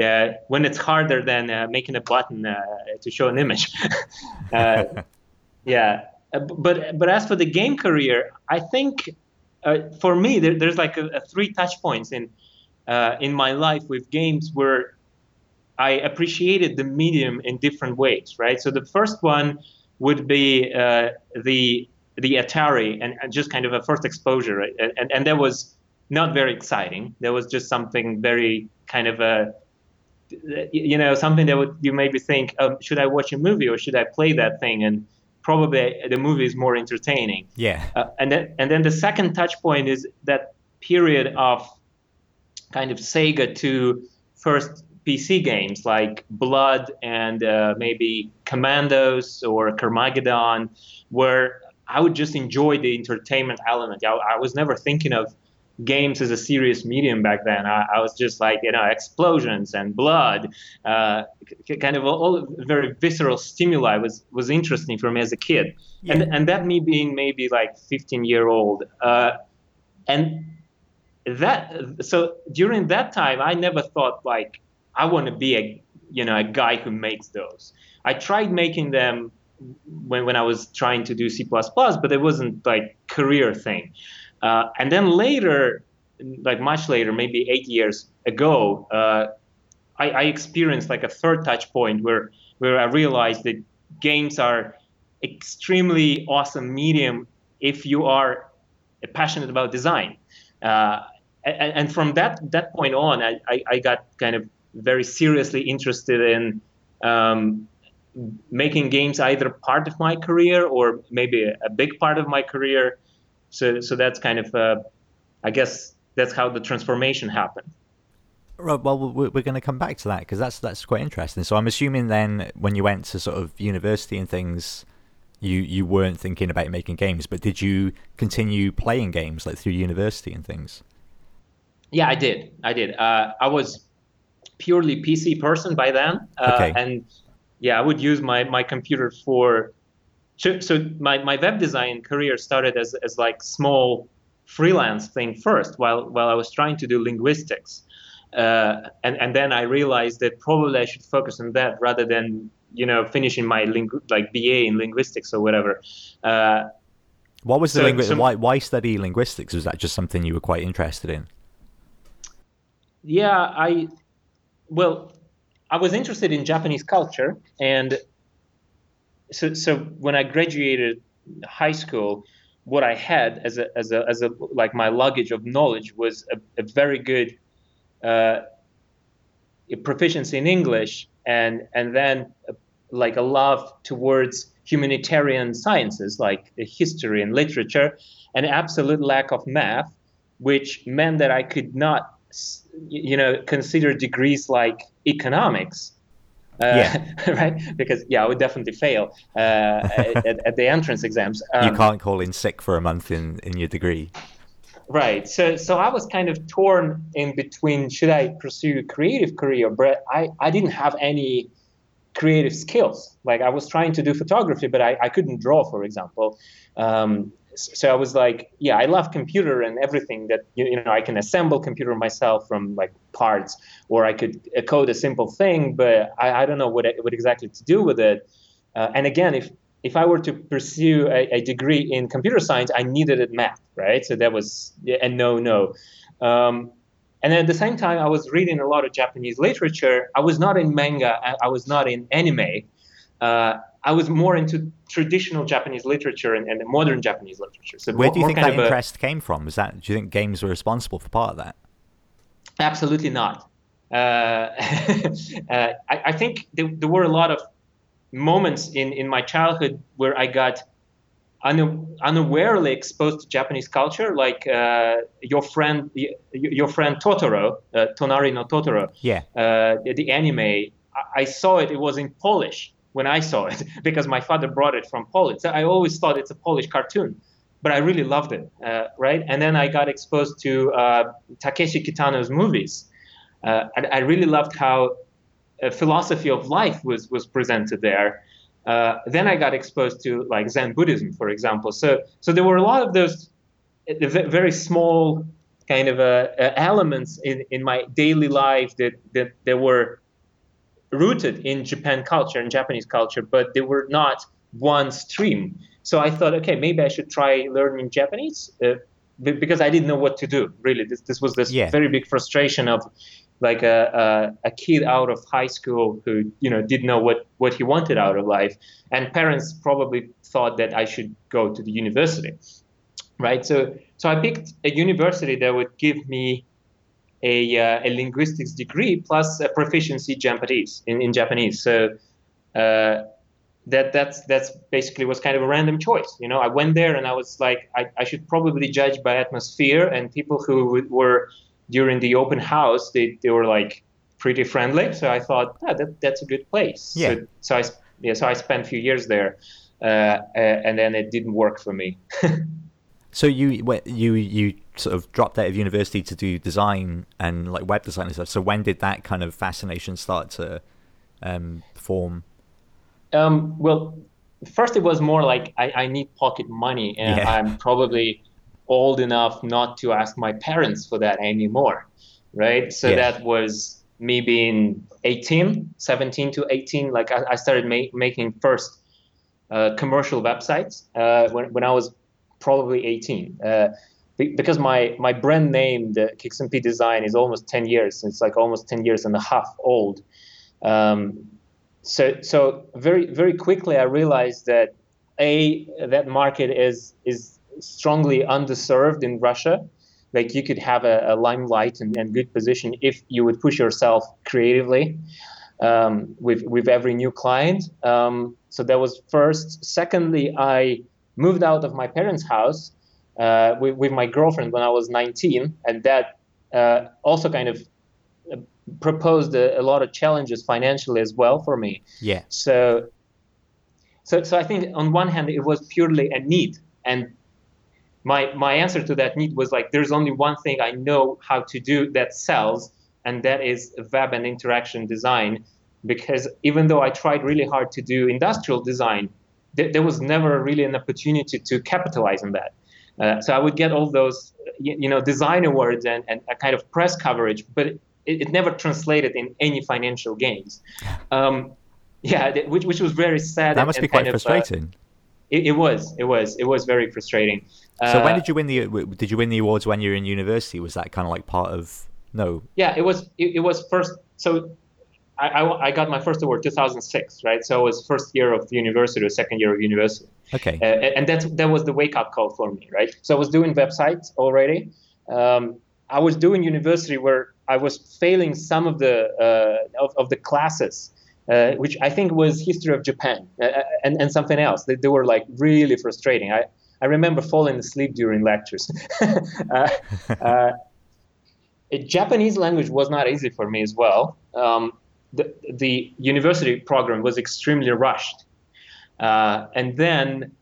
[SPEAKER 2] uh, when it's harder than uh, making a button uh, to show an image. [LAUGHS] Uh, [LAUGHS] yeah, but but as for the game career, I think for me there, there's like a, a, three touch points in in my life with games where I appreciated the medium in different ways, right? So the first one would be uh, the the Atari and, and, just kind of a first exposure, right? and, and that was not very exciting. There was just something very kind of a you know something that would you maybe think um, should I watch a movie or should I play that thing and probably the movie is more entertaining.
[SPEAKER 1] Yeah.
[SPEAKER 2] Uh, and then and then the second touch point is that period of kind of Sega to first PC games like Blood and uh, maybe Commandos or Carmageddon, where I would just enjoy the entertainment element. I, I was never thinking of games as a serious medium back then. I, I was just like, you know, explosions and blood, uh, kind of all very visceral stimuli was, was interesting for me as a kid. Yeah. And, and that me being maybe like 15 year old. Uh, and that, so during that time, I never thought like, I want to be a you know a guy who makes those. I tried making them when when I was trying to do C++, but it wasn't like career thing. Uh, and then later, like much later, maybe eight years ago, uh, I, I, experienced like a third touch point where where I realized that games are extremely awesome medium if you are passionate about design. Uh, and, and, from that that point on, I, I, I got kind of very seriously interested in um, making games either part of my career or maybe a, a, big part of my career. So, so that's kind of, uh, I guess, that's how the transformation happened.
[SPEAKER 1] Right. Well, we're going to come back to that because that's that's quite interesting. So, I'm assuming then when you went to sort of university and things, you you weren't thinking about making games, but did you continue playing games like through university and things?
[SPEAKER 2] Yeah, I did. I did. Uh, I was purely PC person by then, uh, okay. and yeah, I would use my my computer for. So, my, my web design career started as as like small freelance thing first, while while I was trying to do linguistics, uh, and and then I realized that probably I should focus on that rather than you know finishing my ling- like BA in linguistics or whatever. Uh,
[SPEAKER 1] what was the so, lingu- so, why why study linguistics? Was that just something you were quite interested in?
[SPEAKER 2] Yeah, I well, I was interested in Japanese culture, and so so when I graduated high school, what I had as a as a as a like my luggage of knowledge was a, a very good uh, proficiency in English, and and then uh, like a love towards humanitarian sciences like history and literature, an absolute lack of math, which meant that I could not you know consider degrees like economics uh, yeah. [LAUGHS] right? Because yeah i would definitely fail uh, at, at, the entrance exams. [LAUGHS]
[SPEAKER 1] Um, you can't call in sick for a month in in your degree.
[SPEAKER 2] Right. So so i was kind of torn in between should i pursue a creative career? But i i didn't have any creative skills. Like i was trying to do photography but i, I couldn't draw for example. Um, so I was like, yeah, I love computer and everything that you, you, know I can assemble computer myself from like parts, or I could code a simple thing, but I, I don't know what what exactly to do with it. Uh, and again, if if I were to pursue a, a, degree in computer science, I needed it math, right? So that was a no no. Um, and at the same time, I was reading a lot of Japanese literature. I was not in manga. I was not in anime. Uh, I was more into traditional Japanese literature and, and modern Japanese literature.
[SPEAKER 1] So where more, do you think that interest a... came from? Was that do you think games were responsible for part of that?
[SPEAKER 2] Absolutely not. Uh, [LAUGHS] uh, I, I, think there, there, were a lot of moments in, in my childhood where I got unawarely exposed to Japanese culture, like uh, your friend, your friend Totoro, uh, Tonari no Totoro.
[SPEAKER 1] Yeah.
[SPEAKER 2] Uh, the anime. I saw it. It was in Polish when I saw it [LAUGHS] because my father brought it from Poland. So I always thought it's a Polish cartoon, but I really loved it, uh, right? And then I got exposed to uh, Takeshi Kitano's movies. Uh, and I really loved how a philosophy of life was was presented there. Uh, then I got exposed to like Zen Buddhism, for example. So so there were a lot of those uh, very small kind of uh, uh, elements in, in my daily life that, that that were rooted in Japan culture and Japanese culture, but they were not one stream. So I thought, okay, maybe I should try learning Japanese uh, because I didn't know what to do. Really, this this was this yeah. very big frustration of like a, a, a kid out of high school who you know didn't know what what he wanted out of life, and parents probably thought that I should go to the university, right? So so I picked a university that would give me a, uh, a linguistics degree plus a proficiency Japanese in, in Japanese. So uh, that that's that's basically was kind of a random choice. You know, I went there and I was like, I, I should probably judge by atmosphere and people who were during the open house, they, they were like pretty friendly. So I thought, ah, that that's a good place.
[SPEAKER 1] Yeah.
[SPEAKER 2] So, so I yeah, so I spent a few years there, uh, and then it didn't work for me. [LAUGHS]
[SPEAKER 1] so you you you sort of dropped out of university to do design and like web design and stuff. So when did that kind of fascination start to um, form?
[SPEAKER 2] Um, well, first it was more like I, I need pocket money, and yeah. I'm probably old enough not to ask my parents for that anymore, right? So yeah. that was me being 18, 17 to 18. Like I, I started ma- making first uh, commercial websites uh, when, when I was probably 18. Uh, because my my brand name, the KixMP Design, is almost 10 years. It's like almost 10 years and a half old. Um, so so very very quickly I realized that a that market is is strongly underserved in Russia. Like you could have a, a limelight and, and, good position if you would push yourself creatively um, with with every new client. Um, so that was first. Secondly, I moved out of my parents' house uh, with, with, my girlfriend when I was 19, and that uh, also kind of uh, proposed a, a, lot of challenges financially as well for me.
[SPEAKER 1] Yeah.
[SPEAKER 2] So, so, so I think on one hand it was purely a need, and my my answer to that need was like, there's only one thing I know how to do that sells, and that is web and interaction design. Because even though I tried really hard to do industrial design, th- there was never really an opportunity to capitalize on that. Uh, so I would get all those, you, you, know, design awards and, and a kind of press coverage, but it, it never translated in any financial gains. Um, yeah, which, which was very sad.
[SPEAKER 1] That must and, be quite frustrating. Of, uh,
[SPEAKER 2] it, it, was, it was, it was very frustrating.
[SPEAKER 1] So when uh, did you win the? Did you win the awards when you were in university? Was that kind of like part of? No.
[SPEAKER 2] Yeah, it was. It, it was first. So I, I, I, got my first award 2006, right? So it was first year of university, or second year of university.
[SPEAKER 1] Okay.
[SPEAKER 2] Uh, and that that was the wake up call for me, right? So I was doing websites already. Um, I was doing university where I was failing some of the uh, of, of the classes uh, which I think was history of Japan uh, uh, and, and something else. They, they, were like really frustrating. I, I remember falling asleep during lectures. [LAUGHS] Uh, uh, [LAUGHS] Japanese language was not easy for me as well. Um, the, the university program was extremely rushed. Uh, and then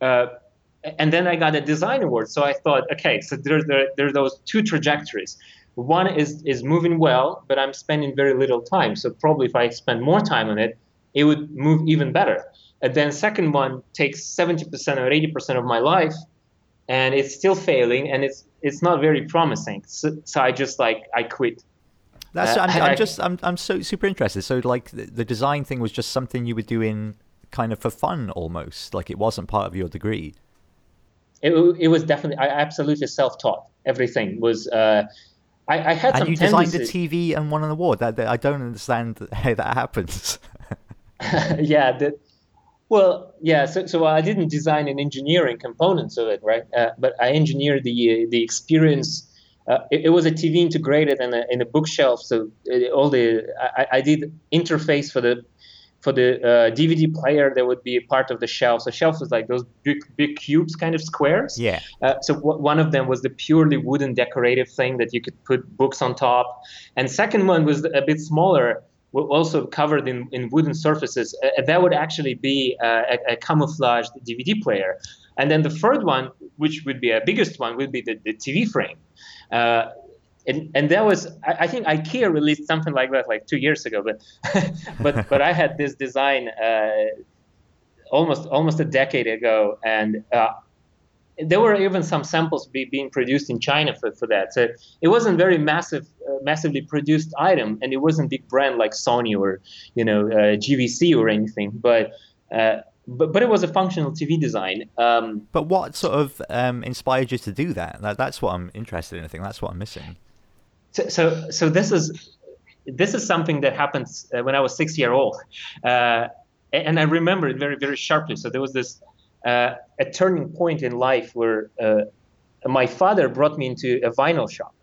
[SPEAKER 2] uh, and then I got a design award. So I thought, okay, so there's there, there are those two trajectories. One is is moving well, but I'm spending very little time. So probably if I spend more time on it, it would move even better. And then second one takes 70% or 80% of my life, and it's still failing, and it's it's not very promising. So, so I just like I quit.
[SPEAKER 1] That's uh, I'm, I'm, just I'm I'm so super interested. So like the, the design thing was just something you were doing kind of for fun almost, like it wasn't part of your degree.
[SPEAKER 2] It, it was definitely I absolutely self-taught. Everything was. Uh, I, I had
[SPEAKER 1] and you designed a TV and won an award. That, that I don't understand [LAUGHS] how that happens. [LAUGHS] [LAUGHS]
[SPEAKER 2] yeah, that, well, yeah. So, so I didn't design an engineering components of it, right? Uh, but I engineered the the experience. Uh, it, it, was a TV integrated in a, in a bookshelf, so it, all the I, I did interface for the for the uh, DVD player, there would be a part of the shelf. So shelf was like those big, big cubes, kind of squares.
[SPEAKER 1] Yeah.
[SPEAKER 2] Uh, so w- one of them was the purely wooden decorative thing that you could put books on top, and second one was a bit smaller, also covered in, in wooden surfaces. Uh, that would actually be uh, a, a camouflaged DVD player. And then the third one, which would be a biggest one, would be the, the TV frame. Uh, and and that was I, I, think IKEA released something like that like two years ago, but [LAUGHS] but but I had this design. Uh, almost almost a decade ago, and uh, there were even some samples be, being produced in China for, for that. So it wasn't very massive, uh, massively produced item, and it wasn't big brand like Sony or you know uh, GVC or anything, but. Uh, but, but it was a functional TV design. Um,
[SPEAKER 1] but what sort of um, inspired you to do that? that? That's what I'm interested in. I think that's what I'm missing.
[SPEAKER 2] So, so, so this is this is something that happened uh, when I was six year old, uh, and I remember it very very sharply. So there was this uh, a turning point in life where uh, my father brought me into a vinyl shop.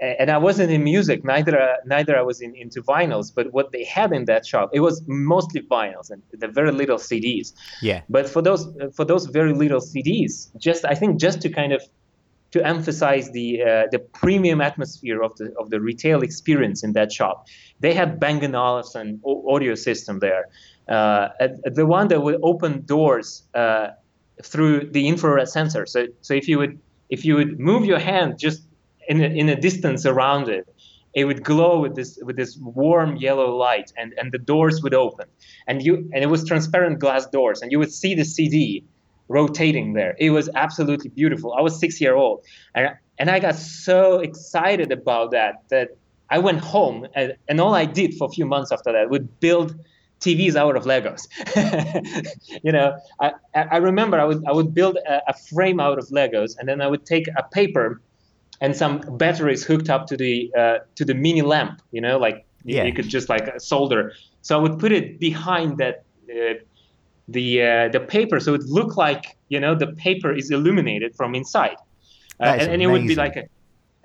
[SPEAKER 2] And I wasn't in music, neither uh, neither I was in, into vinyls. But what they had in that shop, it was mostly vinyls and the very little CDs.
[SPEAKER 1] Yeah.
[SPEAKER 2] But for those for those very little CDs, just I think just to kind of to emphasize the uh, the premium atmosphere of the of the retail experience in that shop, they had Bang & Olufsen audio system there, uh, the one that would open doors uh, through the infrared sensor. So so if you would if you would move your hand just in a, in a distance around it, it would glow with this with this warm yellow light, and, and the doors would open, and you and it was transparent glass doors, and you would see the CD rotating there. It was absolutely beautiful. I was six year old, and and I got so excited about that that I went home, and, and all I did for a few months after that would build TVs out of Legos. [LAUGHS] you know, I, I remember I would I would build a, a frame out of Legos, and then I would take a paper and some batteries hooked up to the uh, to the mini lamp. You know, like yeah. you, could just like solder. So I would put it behind that uh, the uh, the paper, so it looked like you know the paper is illuminated from inside,
[SPEAKER 1] uh, and,
[SPEAKER 2] and, it would be like a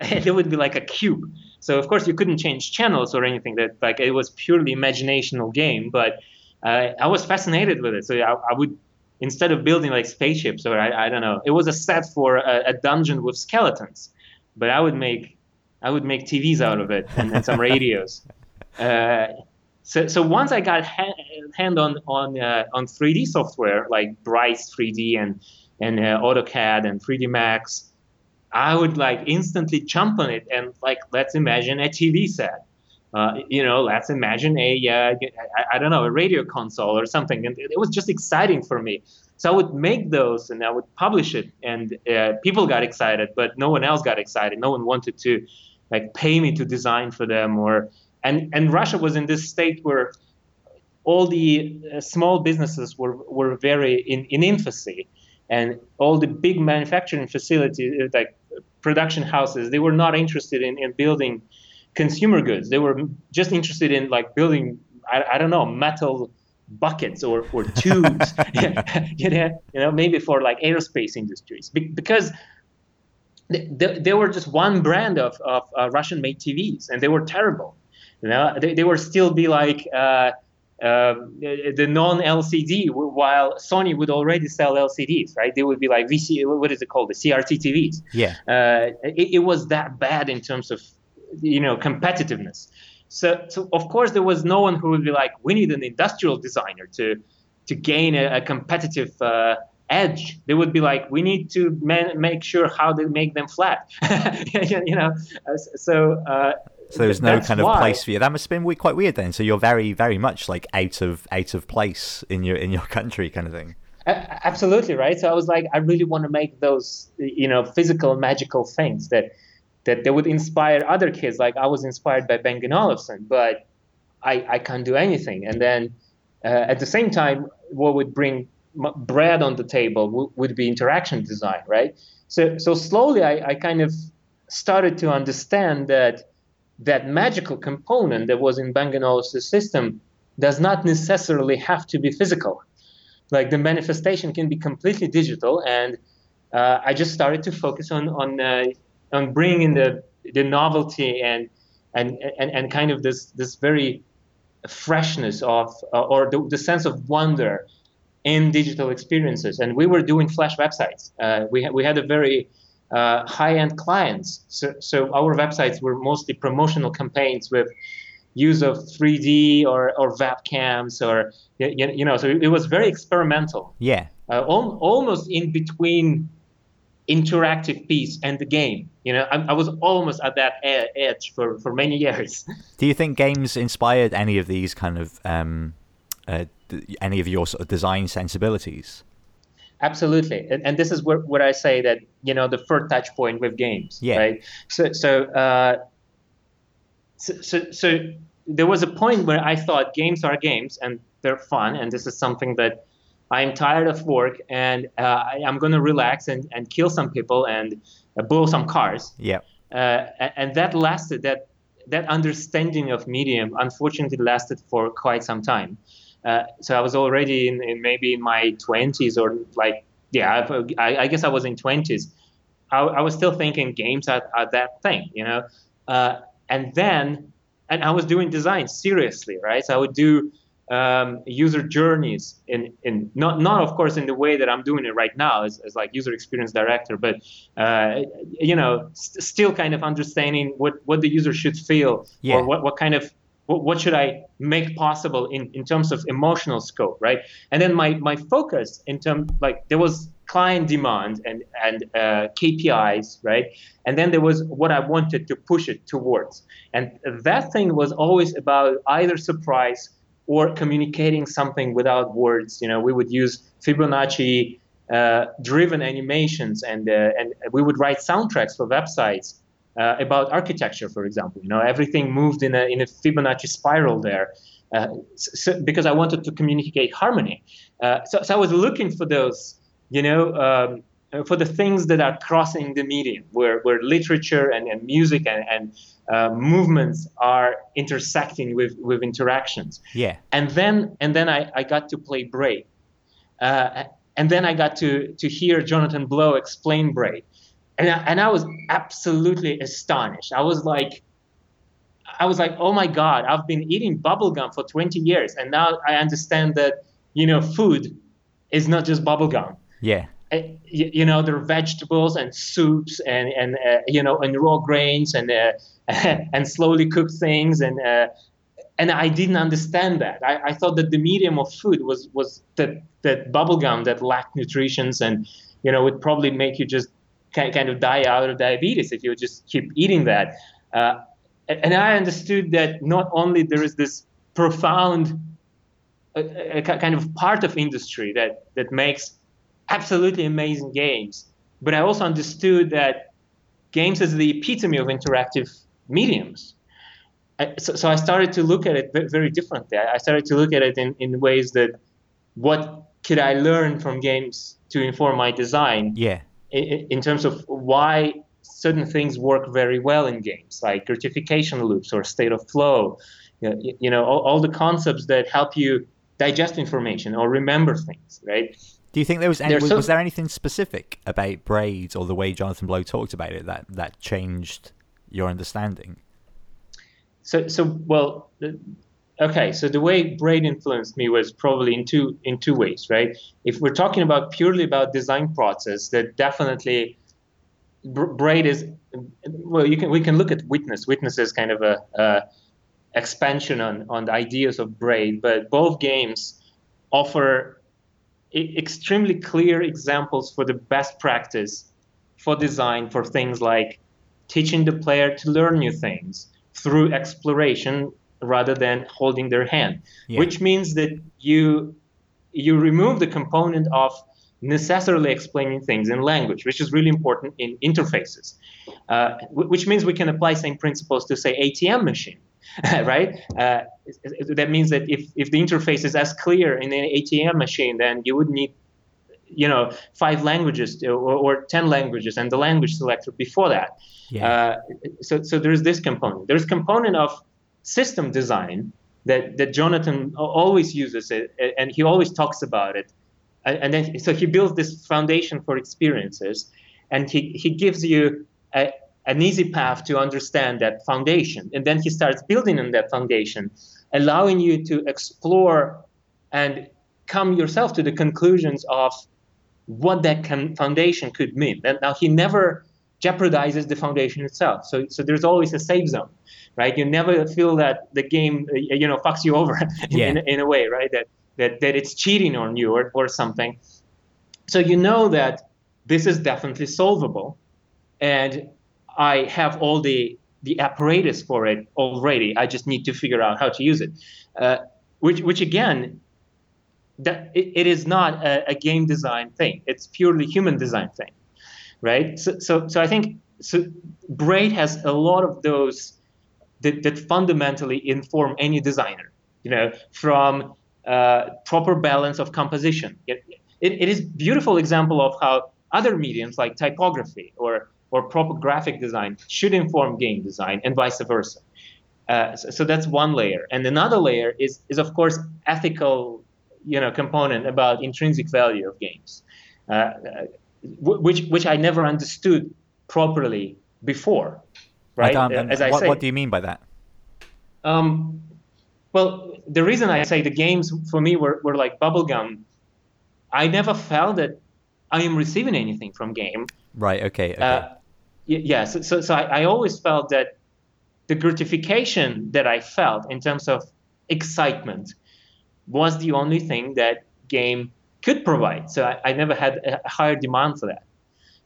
[SPEAKER 2] [LAUGHS] it would be like a cube. So of course you couldn't change channels or anything. That like it was purely imaginational game, but uh, I was fascinated with it. So I, I would instead of building like spaceships or I, I don't know, it was a set for a, a dungeon with skeletons but I would make I would make TVs out of it and, and some radios. [LAUGHS] Uh, so, so once I got ha- hand on on uh, on 3D software like Bryce 3D and and uh, AutoCAD and 3D Max, I would like instantly jump on it and like let's imagine a TV set. Uh, you know, let's imagine a uh, I, I don't know a radio console or something, and it was just exciting for me. So I would make those and I would publish it, and uh, people got excited, but no one else got excited. No one wanted to like pay me to design for them, or and and Russia was in this state where all the uh, small businesses were were very in, in infancy, and all the big manufacturing facilities uh, like production houses they were not interested in, in building consumer goods. They were just interested in like building I, I don't know metal buckets or, or tubes, [LAUGHS] [LAUGHS] you, know, you know, maybe for like aerospace industries, Be- because they, they, were just one brand of, of uh, Russian made TVs and they were terrible. You know, they, they would still be like uh, uh, the non LCD, while Sony would already sell LCDs, right? They would be like VC, what is it called? The CRT TVs.
[SPEAKER 1] Yeah.
[SPEAKER 2] Uh, it, it was that bad in terms of, you know, competitiveness. So, so of course, there was no one who would be like, we need an industrial designer to to gain a, a competitive uh, edge. They would be like, we need to man- make sure how they make them flat. [LAUGHS] you know, so. Uh,
[SPEAKER 1] so there's no kind of why. place for you. That must have been quite weird then. So you're very, very much like out of out of place in your in your country, kind of thing.
[SPEAKER 2] Absolutely right. So I was like, I really want to make those, you know, physical, magical things that that they would inspire other kids. Like I was inspired by Bang & Olufsen, but I, I can't do anything. And then uh, at the same time, what would bring bread on the table would be interaction design, right? So, so slowly I, I kind of started to understand that that magical component that was in Bang & Olufsen's system does not necessarily have to be physical. Like the manifestation can be completely digital, and uh, I just started to focus on on uh, on bringing the the novelty and and and, and kind of this this very freshness of uh, or the, the, sense of wonder in digital experiences. And we were doing flash websites. Uh, we, ha- we had a very uh, high-end clients. So, so our websites were mostly promotional campaigns with use of 3d or, or webcams or you, you know so it, was very experimental.
[SPEAKER 1] Yeah.
[SPEAKER 2] Uh, al- almost in between interactive piece and the game. You know, I, I, was almost at that edge for, for many [LAUGHS] years.
[SPEAKER 1] Do you think games inspired any of these kind of um, uh, any of your sort of design sensibilities.
[SPEAKER 2] Absolutely, and, and this is where, where I say that you know the first touch point with games,
[SPEAKER 1] yeah.
[SPEAKER 2] right? So so, uh, so so so there was a point where I thought games are games and they're fun, and this is something that I'm tired of work and uh, I, am going to relax and, and kill some people and uh, blow some cars.
[SPEAKER 1] Yeah.
[SPEAKER 2] Uh, and that lasted. That that understanding of medium unfortunately lasted for quite some time. Uh, so I was already in, in, maybe in my 20s or like yeah I, I guess I was in 20s. I, I, was still thinking games are, are that thing, you know. Uh, and then and I was doing design seriously, right? So I would do um, user journeys in, in not not of course in the way that I'm doing it right now as, as like user experience director, but uh, you know st- still kind of understanding what, what the user should feel
[SPEAKER 1] yeah.
[SPEAKER 2] or what, what kind of what, what should I make possible in, in terms of emotional scope, right? And then my, my focus in terms like there was client demand and and uh, KPIs, right? And then there was what I wanted to push it towards, and that thing was always about either surprise or communicating something without words. You know, we would use Fibonacci uh, driven animations and uh, and we would write soundtracks for websites uh, about architecture, for example. You know, everything moved in a in a Fibonacci spiral there. Uh, so, because I wanted to communicate harmony, uh, so, so I was looking for those, you know, um, for the things that are crossing the medium, where, where literature and, and music and, and uh, movements are intersecting with, with interactions.
[SPEAKER 1] Yeah.
[SPEAKER 2] And then and then I, I got to play Braid. Uh, and then I got to to hear Jonathan Blow explain Braid. And I, and I was absolutely astonished. I was like I was like, "Oh my god, I've been eating bubblegum for 20 years and now I understand that, you know, food is not just bubblegum."
[SPEAKER 1] Yeah.
[SPEAKER 2] Uh, you, know, there are vegetables and soups and and uh, you know, and raw grains and uh, [LAUGHS] and slowly cooked things and uh, and I didn't understand that. I, I, thought that the medium of food was was that that bubblegum that lacked nutritions and you know would probably make you just kind of die out of diabetes if you just keep eating that. Uh, and I understood that not only there is this profound a, a kind of part of industry that that makes absolutely amazing games, but I also understood that games is the epitome of interactive mediums. I, so, so, I started to look at it very differently. I started to look at it in, in ways that what could I learn from games to inform my design?
[SPEAKER 1] Yeah.
[SPEAKER 2] In, in terms of why certain things work very well in games, like gratification loops or state of flow. You know, you know all, all the concepts that help you digest information or remember things, right?
[SPEAKER 1] Do you think there was any, was, was, there anything specific about Braid or the way Jonathan Blow talked about it that that changed your understanding?
[SPEAKER 2] So, so well, uh, okay. So the way Braid influenced me was probably in two in two ways, right? If we're talking about purely about design process, that definitely Braid is well. You can we can look at Witness. Witness is kind of a, a expansion on on the ideas of Braid, but both games offer extremely clear examples for the best practice for design for things like teaching the player to learn new things through exploration rather than holding their hand yeah. which means that you you remove the component of necessarily explaining things in language which is really important in interfaces uh, which means we can apply same principles to say atm machine [LAUGHS] right? Uh, that means that if, if the interface is as clear in an atm machine then you would need you know five languages or, or 10 languages and the language selector before that.
[SPEAKER 1] Yeah.
[SPEAKER 2] Uh, so so there's this component. There's component of system design that that jonathan always uses it and he always talks about it. And then so he builds this foundation for experiences and he, he gives you a, an easy path to understand that foundation and then he starts building on that foundation allowing you to explore and come yourself to the conclusions of what that can, foundation could mean. And now he never jeopardizes the foundation itself. So, so there's always a safe zone, right? You never feel that the game, you know, fucks you over [LAUGHS] in,
[SPEAKER 1] yeah.
[SPEAKER 2] in, in, a way, right? That, that, that it's cheating on you or, or something. So you know that this is definitely solvable. And I have all the, the apparatus for it already. I just need to figure out how to use it. Uh, which, which again that it, it is not a, a, game design thing. It's purely human design thing, right? So, so, so I think so. Braid has a lot of those that, that fundamentally inform any designer. You know, from uh, proper balance of composition. It, it, it is beautiful example of how other mediums like typography or or proper graphic design should inform game design and vice versa. Uh, so, so, that's one layer, and another layer is is of course ethical, you know, component about intrinsic value of games, uh, uh which which I never understood properly before, right?
[SPEAKER 1] I As I what, say, what do you mean by that?
[SPEAKER 2] Um, well, the reason I say the games for me were, were like bubblegum, I never felt that I am receiving anything from game.
[SPEAKER 1] Right. Okay. okay. Uh,
[SPEAKER 2] yeah. So, so, so I, I, always felt that the gratification that I felt in terms of excitement was the only thing that game could provide. So I, I never had a higher demand for that.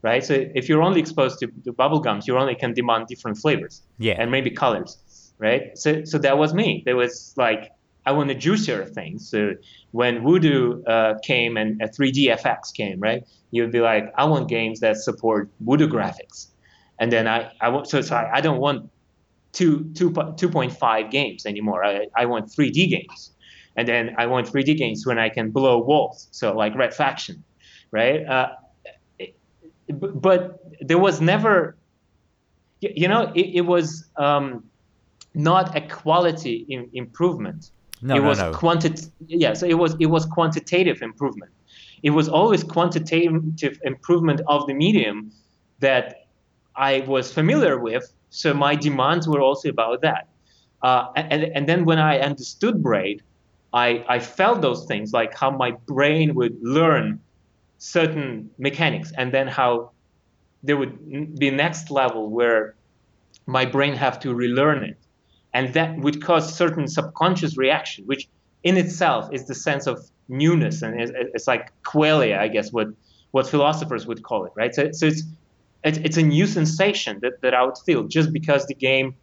[SPEAKER 2] Right. So if you're only exposed to, to bubblegums, you only can demand different flavors.
[SPEAKER 1] Yeah.
[SPEAKER 2] And maybe colors. Right. So, so that was me. There was like I want a juicier thing. So when Voodoo uh, came and a 3dfx came, right, you'd be like, I want games that support Voodoo graphics, and then I, I want so, so I, I don't want two, two, 2.5 games anymore. I, I want 3D games, and then I want 3D games when I can blow walls. So like Red Faction, right? Uh, but there was never, you know, it, it was um, not a quality in, improvement
[SPEAKER 1] no,
[SPEAKER 2] it
[SPEAKER 1] no,
[SPEAKER 2] was
[SPEAKER 1] no.
[SPEAKER 2] yeah, so it was it was quantitative improvement. It was always quantitative improvement of the medium that I was familiar with. So my demands were also about that. Uh, and, and then when I understood braid, I, I felt those things like how my brain would learn certain mechanics and then how there would be next level where my brain have to relearn it and that would cause certain subconscious reaction, which in itself is the sense of newness, and it's, it's like qualia, I guess, what what philosophers would call it, right? So, so it's, it's it's a new sensation that, that I would feel just because the game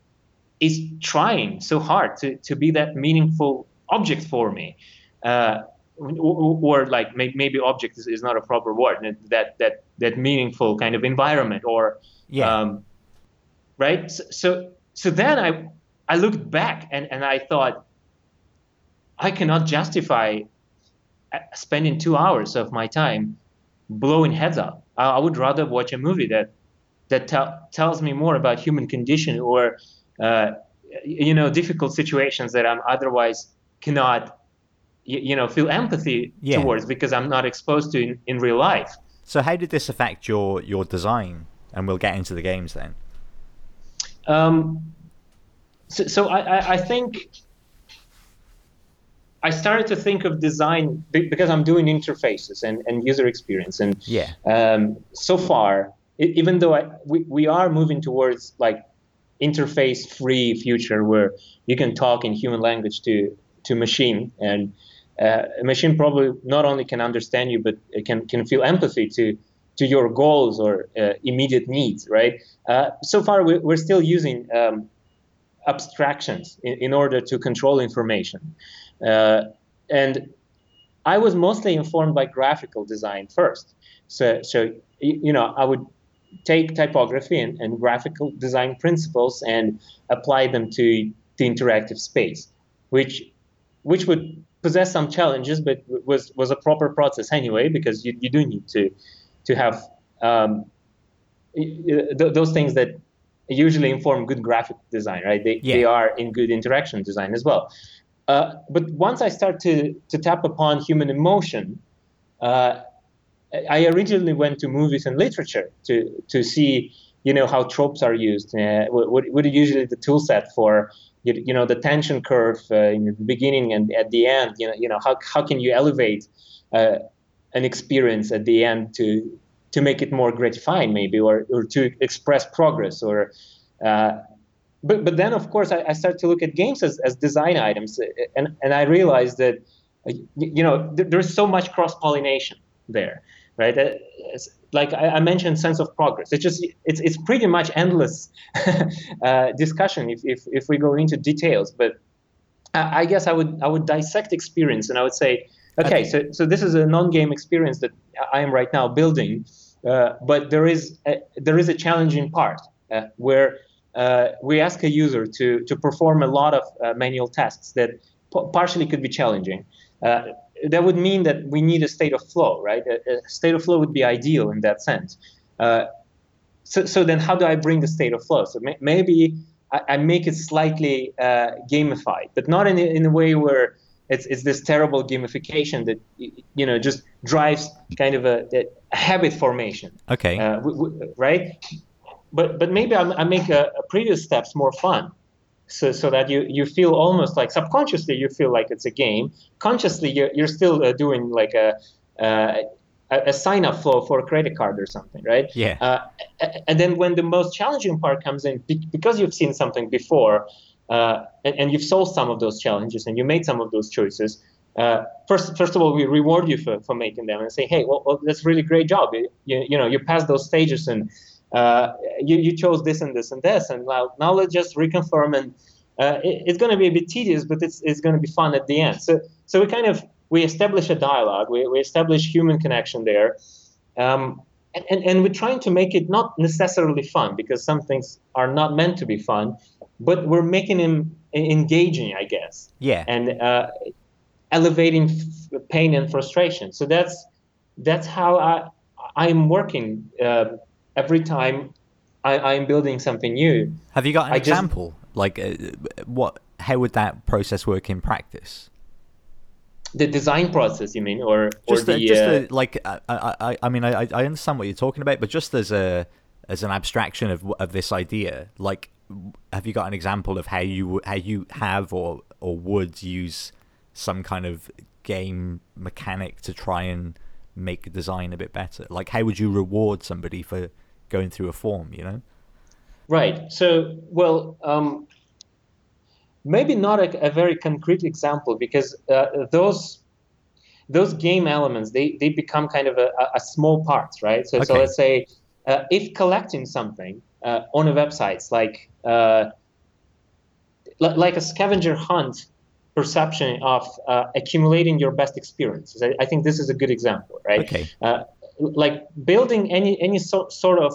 [SPEAKER 2] is trying so hard to, to be that meaningful object for me. Uh, or, or, like may, maybe object is, is, not a proper word that that that meaningful kind of environment or
[SPEAKER 1] yeah.
[SPEAKER 2] Um, right so, so so then i I looked back and, and I thought, I cannot justify uh, spending two hours of my time blowing heads up. I, I would rather watch a movie that that tells me more about human condition or uh, you know difficult situations that I'm otherwise cannot you, you know feel empathy yeah. towards because I'm not exposed to in, in real life.
[SPEAKER 1] So how did this affect your your design? And we'll get into the games then.
[SPEAKER 2] Um, so, so I, I think I started to think of design because I'm doing interfaces and, and user experience. And
[SPEAKER 1] yeah.
[SPEAKER 2] Um, so far, even though I, we, we are moving towards like interface free future where you can talk in human language to, to machine and uh, a machine probably not only can understand you, but it can, can feel empathy to, to your goals or uh, immediate needs, right? Uh, so far, we, we're still using um, abstractions in, in order to control information. Uh, and I was mostly informed by graphical design first. So, so you know, I would take typography and, and graphical design principles and apply them to the interactive space, which which would possess some challenges, but was was a proper process anyway because you, you do need to to have um, th- those things that usually inform good graphic design, right? They, yeah. they are in good interaction design as well. Uh, but once I start to, to tap upon human emotion, uh, I originally went to movies and literature to, to see, you know, how tropes are used. Uh, what, what are usually the tool set for, you, you know, the tension curve uh, in the beginning and at the end, you know, you know how, how can you elevate uh, an experience at the end to, to make it more gratifying maybe or, or to express progress or uh, but but then of course I, I start to look at games as, as design items and and I realized that you know there's so much cross pollination there right? Uh, like I, I, mentioned sense of progress. It's just it's it's pretty much endless [LAUGHS] uh, discussion if, if if we go into details. But I, I guess I would I would dissect experience and I would say Okay, so so this is a non-game experience that I am right now building, uh, but there is a, there is a challenging part uh, where uh, we ask a user to to perform a lot of uh, manual tasks that p- partially could be challenging. Uh, that would mean that we need a state of flow, right? A, a state of flow would be ideal in that sense. Uh, so, so then how do I bring the state of flow? So may, maybe I, I, make it slightly uh, gamified, but not in a, in a way where it's, it's this terrible gamification that you know just drives kind of a, a habit formation.
[SPEAKER 1] Okay. Uh,
[SPEAKER 2] w- w- right. But but maybe I, I make a, a, previous steps more fun, so so that you you feel almost like subconsciously you feel like it's a game. Consciously you're you're still uh, doing like a uh, a, sign up flow for a credit card or something, right?
[SPEAKER 1] Yeah.
[SPEAKER 2] Uh, and then when the most challenging part comes in, because you've seen something before, uh, and, and, you've solved some of those challenges and you made some of those choices. Uh, first, first of all, we reward you for, for making them and say, hey, well, well that's really great job. You, you, you, know, you passed those stages and uh, you, you chose this and this and this, and now now let's just reconfirm and uh, it, it's going to be a bit tedious, but it's it's going to be fun at the end. So so we kind of we establish a dialogue, we, we establish human connection there. Um, and, and, and, we're trying to make it not necessarily fun because some things are not meant to be fun, but we're making them engaging, I guess.
[SPEAKER 1] Yeah.
[SPEAKER 2] And uh, elevating f- pain and frustration. So that's that's how I I'm working uh, every time I, am building something new.
[SPEAKER 1] Have you got an I example? Just, like, uh, what? How would that process work in practice?
[SPEAKER 2] the design process you mean or,
[SPEAKER 1] just
[SPEAKER 2] or the,
[SPEAKER 1] just uh, like I, I i mean i i understand what you're talking about but just as a as an abstraction of of this idea like have you got an example of how you how you have or or would use some kind of game mechanic to try and make design a bit better like how would you reward somebody for going through a form you know
[SPEAKER 2] right so well um maybe not a, a very concrete example because uh, those those game elements they, they become kind of a, a small parts right so, okay. so let's say uh, if collecting something uh, on a website like uh, like a scavenger hunt perception of uh, accumulating your best experiences I, I, think this is a good example right
[SPEAKER 1] okay.
[SPEAKER 2] Uh, like building any any so, sort of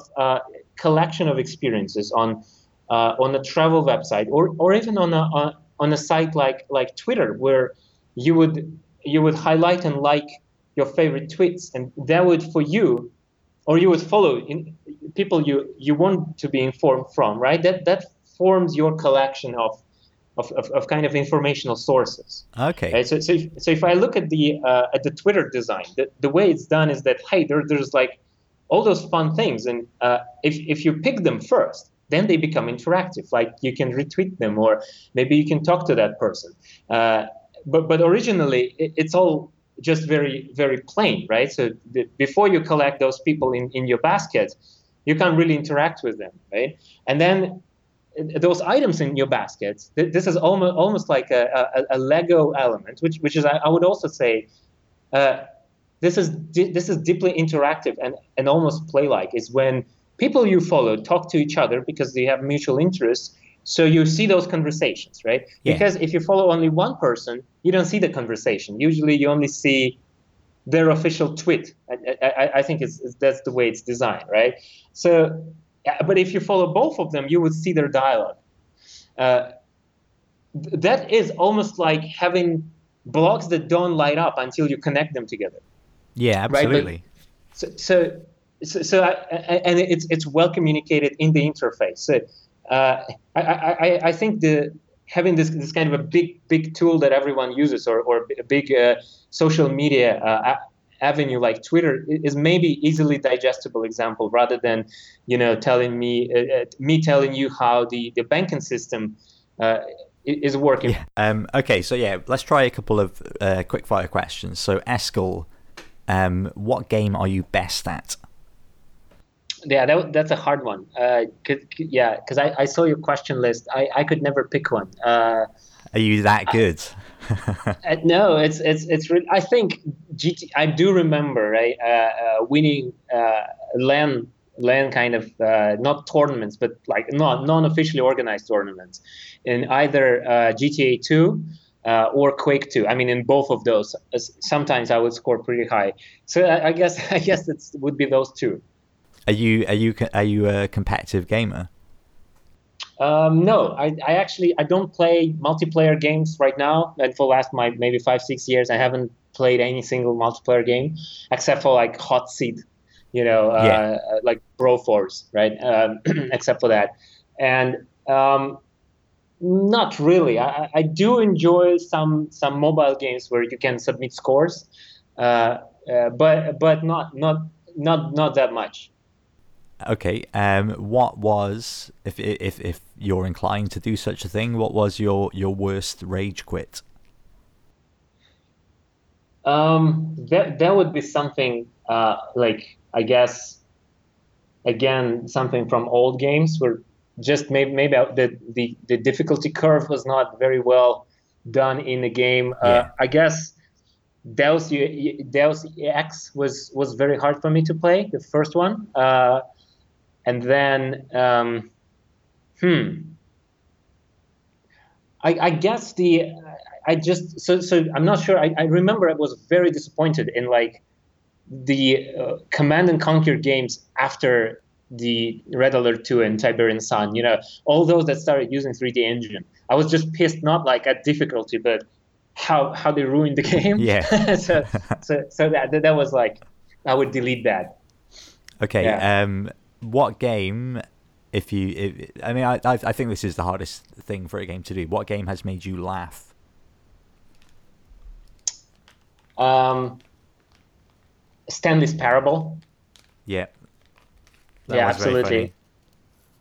[SPEAKER 2] collection of experiences on uh, on a travel website or, or even on a, on a site like, like Twitter where you would you would highlight and like your favorite tweets and that would for you or you would follow in, people you, you want to be informed from right? That that forms your collection of of, of, of kind of informational sources
[SPEAKER 1] okay
[SPEAKER 2] right? so, so, if, so if I look at the uh, at the Twitter design the, the way it's done is that hey there, there's like all those fun things and uh, if, if you pick them first then they become interactive. Like you can retweet them, or maybe you can talk to that person. Uh, but but originally, it, it's all just very very plain, right? So the, before you collect those people in in your basket, you can't really interact with them, right? And then those items in your basket, this is almost almost like a, a, a Lego element, which which is I, I would also say. Uh, this is this is deeply interactive and, and almost play-like. Is when people you follow talk to each other because they have mutual interests. So you see those conversations, right? Yeah. Because if you follow only one person, you don't see the conversation. Usually, you only see their official tweet. I, I, I think it's, it's, that's the way it's designed, right? So, but if you follow both of them, you would see their dialogue. Uh, that is almost like having blocks that don't light up until you connect them together.
[SPEAKER 1] Yeah, absolutely.
[SPEAKER 2] Right? so, so so, so I, and it's it's well communicated in the interface. So uh, I, I, I think the having this this kind of a big big tool that everyone uses or or a big uh, social media uh, avenue like Twitter is maybe easily digestible example rather than you know telling me uh, uh, me telling you how the the banking system uh, is working.
[SPEAKER 1] Yeah. Um, okay, so yeah, let's try a couple of uh, quick fire questions. So Eskil, um, what game are you best at?
[SPEAKER 2] yeah, that, that's a hard one. Uh, yeah, because I, I saw your question list. I, I could never pick one. Uh,
[SPEAKER 1] Are you that good?
[SPEAKER 2] I, [LAUGHS] uh, no, it's it's it's. Really, I think GT. I do remember right uh, uh, winning uh, LAN LAN kind of uh, not tournaments, but like not non-officially organized tournaments in either GTA 2 uh, or Quake 2. I mean, in both of those, sometimes I would score pretty high. So I, I guess [LAUGHS] I guess it would be those two.
[SPEAKER 1] Are you are you are you a competitive gamer?
[SPEAKER 2] Um, no, I, I actually I don't play multiplayer games right now. And for last my maybe five six years, I haven't played any single multiplayer game except for like Hot Seat, you know, uh, yeah. like Broforce, right? Um, [CLEARS THROAT] except for that, and um, not really. I, I do enjoy some some mobile games where you can submit scores, uh, uh, but but not not not not that much.
[SPEAKER 1] Okay. Um, what was if if if you're inclined to do such a thing? What was your your worst rage quit?
[SPEAKER 2] Um, that that would be something uh, like I guess again something from old games where just maybe maybe the, the the difficulty curve was not very well done in the game. Uh, yeah. Uh, I guess Deus Deus Ex was was very hard for me to play the first one, uh, and then um, hmm. I, I guess the I just so so I'm not sure. I, I remember I was very disappointed in like the uh, Command and Conquer games after the Red Alert 2 and Tiberian Sun, you know, all those that started using 3D engine. I was just pissed, not like at difficulty, but how how they ruined the [LAUGHS] game.
[SPEAKER 1] Yeah. [LAUGHS]
[SPEAKER 2] so, so so that that was like I would delete that.
[SPEAKER 1] Okay. Yeah. Um, what game? If you, if, I mean, I I think this is the hardest thing for a game to do. What game has made you laugh?
[SPEAKER 2] Um, Stanley's Parable.
[SPEAKER 1] Yeah.
[SPEAKER 2] That yeah, absolutely.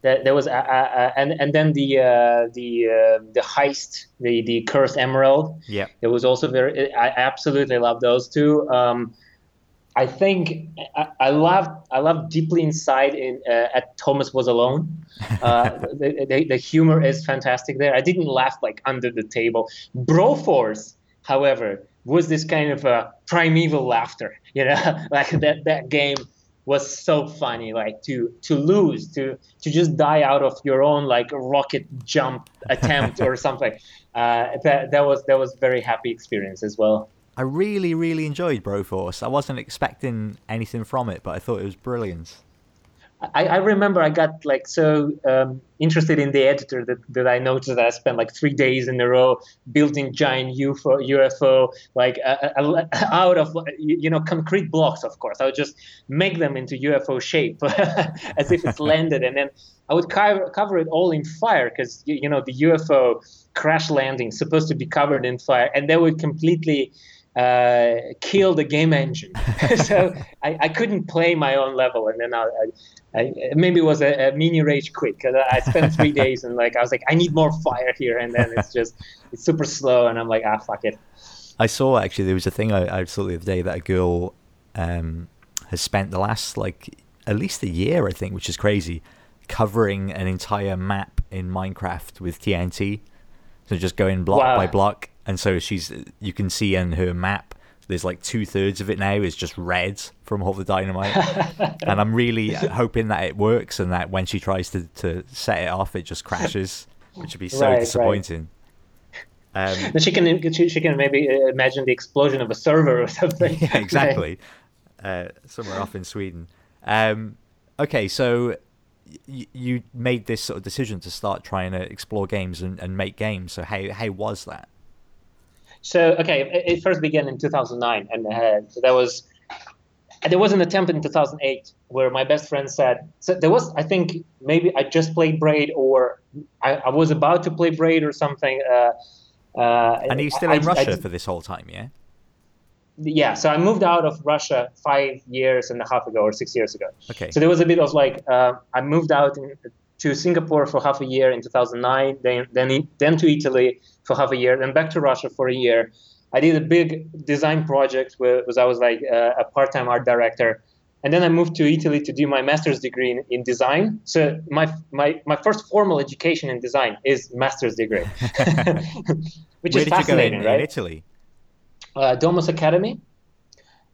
[SPEAKER 2] There, there was uh, uh, and and then the uh, the uh, the heist, the the cursed emerald.
[SPEAKER 1] Yeah,
[SPEAKER 2] it was also very. I absolutely love those two. Um, I think I, I loved I loved deeply inside in uh, at Thomas was alone. [LAUGHS] Uh, the, the, the humor is fantastic there. I didn't laugh like under the table. Broforce, however, was this kind of a primeval laughter. [LAUGHS] You know, like that that game was so funny like to to lose to to just die out of your own like rocket jump attempt or [LAUGHS] something uh, that that was that was very happy experience as well
[SPEAKER 1] i really really enjoyed broforce. I wasn't expecting anything from it but i thought it was brilliant.
[SPEAKER 2] I, I remember I got like so um, interested in the editor that, that I noticed that I spent like three days in a row building giant UFO, UFO like uh, uh, out of you know concrete blocks. Of course, I would just make them into UFO shape [LAUGHS] as if it's [LAUGHS] landed, and then I would cover, cover it all in fire because you, you know the UFO crash landing supposed to be covered in fire, and they would completely uh, kill the game engine. [LAUGHS] [LAUGHS] so I, I, couldn't play my own level, and then I, I, maybe it was a, a mini rage quit because I spent three [LAUGHS] days and like I was like I need more fire here, and then it's just it's super slow, and I'm like ah fuck it.
[SPEAKER 1] I saw actually there was a thing I, I saw the other day that a girl um, has spent the last like at least a year I think, which is crazy, covering an entire map in Minecraft with TNT. So just going block wow. by block, and so she's you can see in her map there's like two thirds of it now is just red from all the dynamite, [LAUGHS] and I'm really hoping that it works and that when she tries to, to set it off, it just crashes, which would be so right, disappointing.
[SPEAKER 2] Right. Um, [LAUGHS] she can she, she, can maybe uh, imagine the explosion of a server or [LAUGHS] something.
[SPEAKER 1] Yeah, exactly. uh, somewhere off in Sweden. Um, okay, so y- you made this sort of decision to start trying to explore games and, and make games. So how how was that?
[SPEAKER 2] So okay, it, it first began in 2009, and uh, there was there was an attempt in 2008 where my best friend said so there was I think maybe I just played Braid or I, I was about to play Braid or something. Uh,
[SPEAKER 1] uh, and are you still in I, Russia I, for this whole time? Yeah.
[SPEAKER 2] Yeah, so I moved out of Russia five years and a half ago or six years ago.
[SPEAKER 1] Okay.
[SPEAKER 2] So there was a bit of like uh, I moved out in, to Singapore for half a year in 2009, then then then to Italy for half a year, then back to Russia for a year. I did a big design project where I was like a, a part-time art director, and then I moved to Italy to do my master's degree in, in design. So my my my first formal education in design is master's degree, [LAUGHS] [LAUGHS] which
[SPEAKER 1] Where
[SPEAKER 2] is fascinating,
[SPEAKER 1] in,
[SPEAKER 2] right?
[SPEAKER 1] In Italy,
[SPEAKER 2] uh, Domus Academy,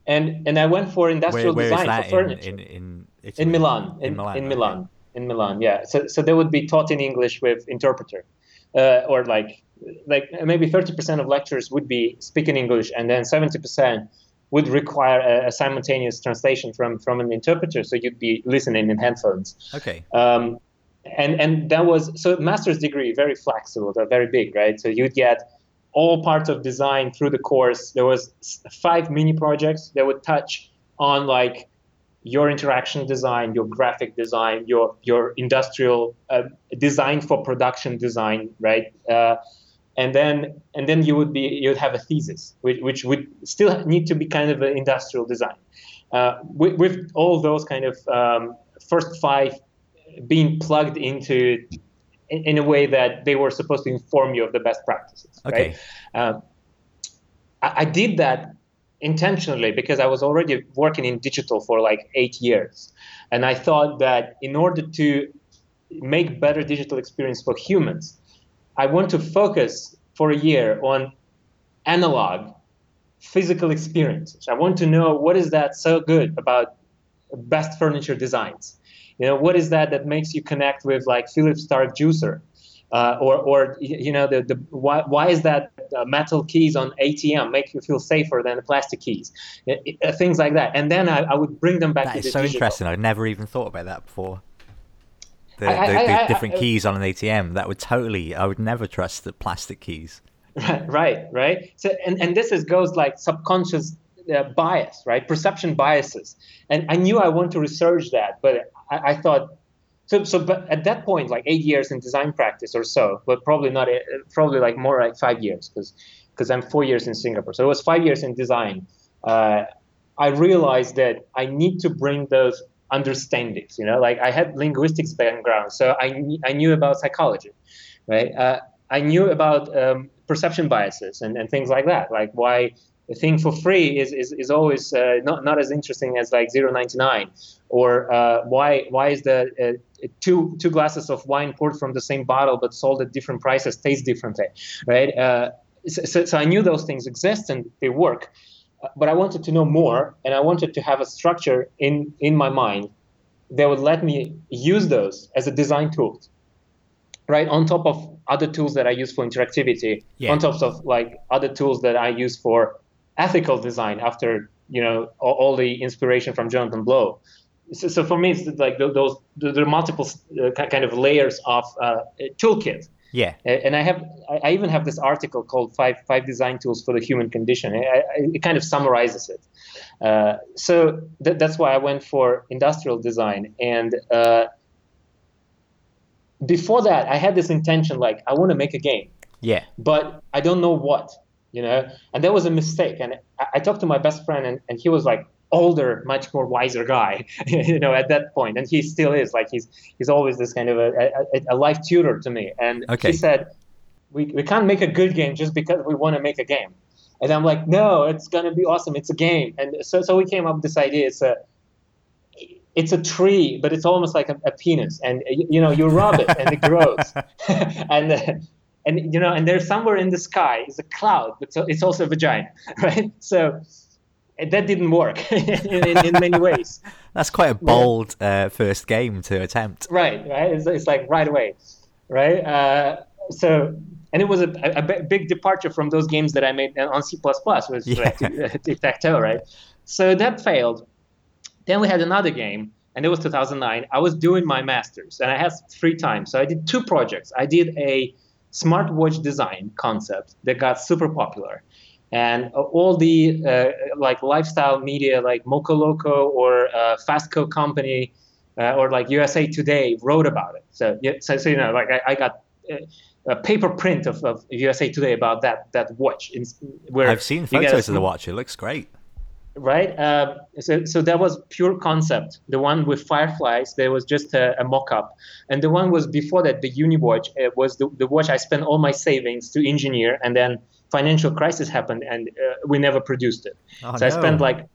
[SPEAKER 2] and and I went for industrial
[SPEAKER 1] where,
[SPEAKER 2] where
[SPEAKER 1] design
[SPEAKER 2] for furniture.
[SPEAKER 1] in in,
[SPEAKER 2] Milan, in, in Milan, in Milan, in Milan. Yeah, so so they would be taught in English with interpreter, uh, or like like maybe 30% of lectures would be speaking English, and then 70% would require a, a, simultaneous translation from from an interpreter. So you'd be listening in headphones.
[SPEAKER 1] Okay.
[SPEAKER 2] Um, and and that was so master's degree very flexible, they're very big, right? So you'd get all parts of design through the course. There was five mini projects that would touch on like your interaction design, your graphic design, your your industrial uh, design for production design, right? Uh, and then and then you would be you'd have a thesis, which, which would still need to be kind of an industrial design. Uh, with, with, all those kind of um, first five being plugged into in, in, a way that they were supposed to inform you of the best practices.
[SPEAKER 1] Okay.
[SPEAKER 2] Right? Uh, I, I did that intentionally because I was already working in digital for like eight years. And I thought that in order to make better digital experience for humans, I want to focus for a year on analog physical experiences. I want to know what is that so good about best furniture designs. You know, what is that that makes you connect with like Philippe Starck juicer? Uh, or, or you know, the, the why, why is that uh, metal keys on ATM make you feel safer than the plastic keys? It, it, uh, things like that. And then I, I, would bring them back
[SPEAKER 1] that
[SPEAKER 2] to
[SPEAKER 1] is so
[SPEAKER 2] digital.
[SPEAKER 1] interesting. I've never even thought about that before. The, the,
[SPEAKER 2] I-
[SPEAKER 1] the different
[SPEAKER 2] I-
[SPEAKER 1] keys on an ATM. That would totally. I would never trust the plastic keys.
[SPEAKER 2] Right, right, right. So, and, and this is goes like subconscious uh, bias, right? Perception biases. And I knew I want to research that, but I, I thought, so, so, but at that point, like eight years in design practice or so, but probably not, uh, probably like more like five years, because because I'm four years in Singapore. So it was five years in design. Uh, I realized that I need to bring those understandings. You know, like I had linguistics background, so I I knew about psychology, right? Uh, I knew about um, perception biases and, and things like that, like why a thing for free is is, is always uh, not not as interesting as like 0.99, or uh, why why is the uh, two two glasses of wine poured from the same bottle but sold at different prices taste differently, right? Uh, so, so I knew those things exist and they work, but I wanted to know more, and I wanted to have a structure in in my mind that would let me use those as a design tool, right? On top of other tools that I use for interactivity,
[SPEAKER 1] Yeah.
[SPEAKER 2] on top of like other tools that I use for ethical design. After you know all, all the inspiration from Jonathan Blow. So, so for me, it's like those there are multiple uh, kind of layers of uh, toolkit.
[SPEAKER 1] Yeah.
[SPEAKER 2] And I have, I I even have this article called five five design tools for the human condition. I, I, it kind of summarizes it. Uh, so th- that's why I went for industrial design. And uh, before that, I had this intention, like I want to make a game,
[SPEAKER 1] Yeah.
[SPEAKER 2] but I don't know what, you know. And that was a mistake. And I, I talked to my best friend, and, and he was like older, much more wiser guy, [LAUGHS] you know, at that point, and he still is. Like he's he's always this kind of a, a, a life tutor to me. And
[SPEAKER 1] Okay.
[SPEAKER 2] he said, we, we can't make a good game just because we want to make a game. And I'm like, no, it's gonna be awesome. It's a game. And so so we came up with this idea. It's a it's a tree, but it's almost like a, a penis, and you, you know you rub it and it grows, [LAUGHS] [LAUGHS] and uh, and you know and there's somewhere in the sky is a cloud, but so it's also a vagina, right? So that didn't work [LAUGHS] in, in, in many ways. [LAUGHS]
[SPEAKER 1] That's quite a bold uh, first game to attempt.
[SPEAKER 2] Right, right. It's, it's like right away, right? Uh, so, and it was a, a bi- big departure from those games that I made on C++, was
[SPEAKER 1] Yeah. [LAUGHS]
[SPEAKER 2] like tic tac toe, right? So that failed. Then we had another game, and it was 2009. I was doing my master's, and I had free time, so I did two projects. I did a smartwatch design concept that got super popular. And all the uh, like lifestyle media, like Moco Loco or uh, Fastco Company, uh, or like USA Today wrote about it. So, so, so you know, like I, I got uh, a paper print of, of USA Today about that that watch. In, where
[SPEAKER 1] I've seen
[SPEAKER 2] you get a
[SPEAKER 1] photos of the watch. It looks great.
[SPEAKER 2] right? Uh, so, so that was pure concept. The one with fireflies, there was just a, a mock-up, and the one was before that, the Uniwatch, uh, was the, the watch I spent all my savings to engineer, and then financial crisis happened, and uh, we never produced it.
[SPEAKER 1] Oh,
[SPEAKER 2] so I spent like,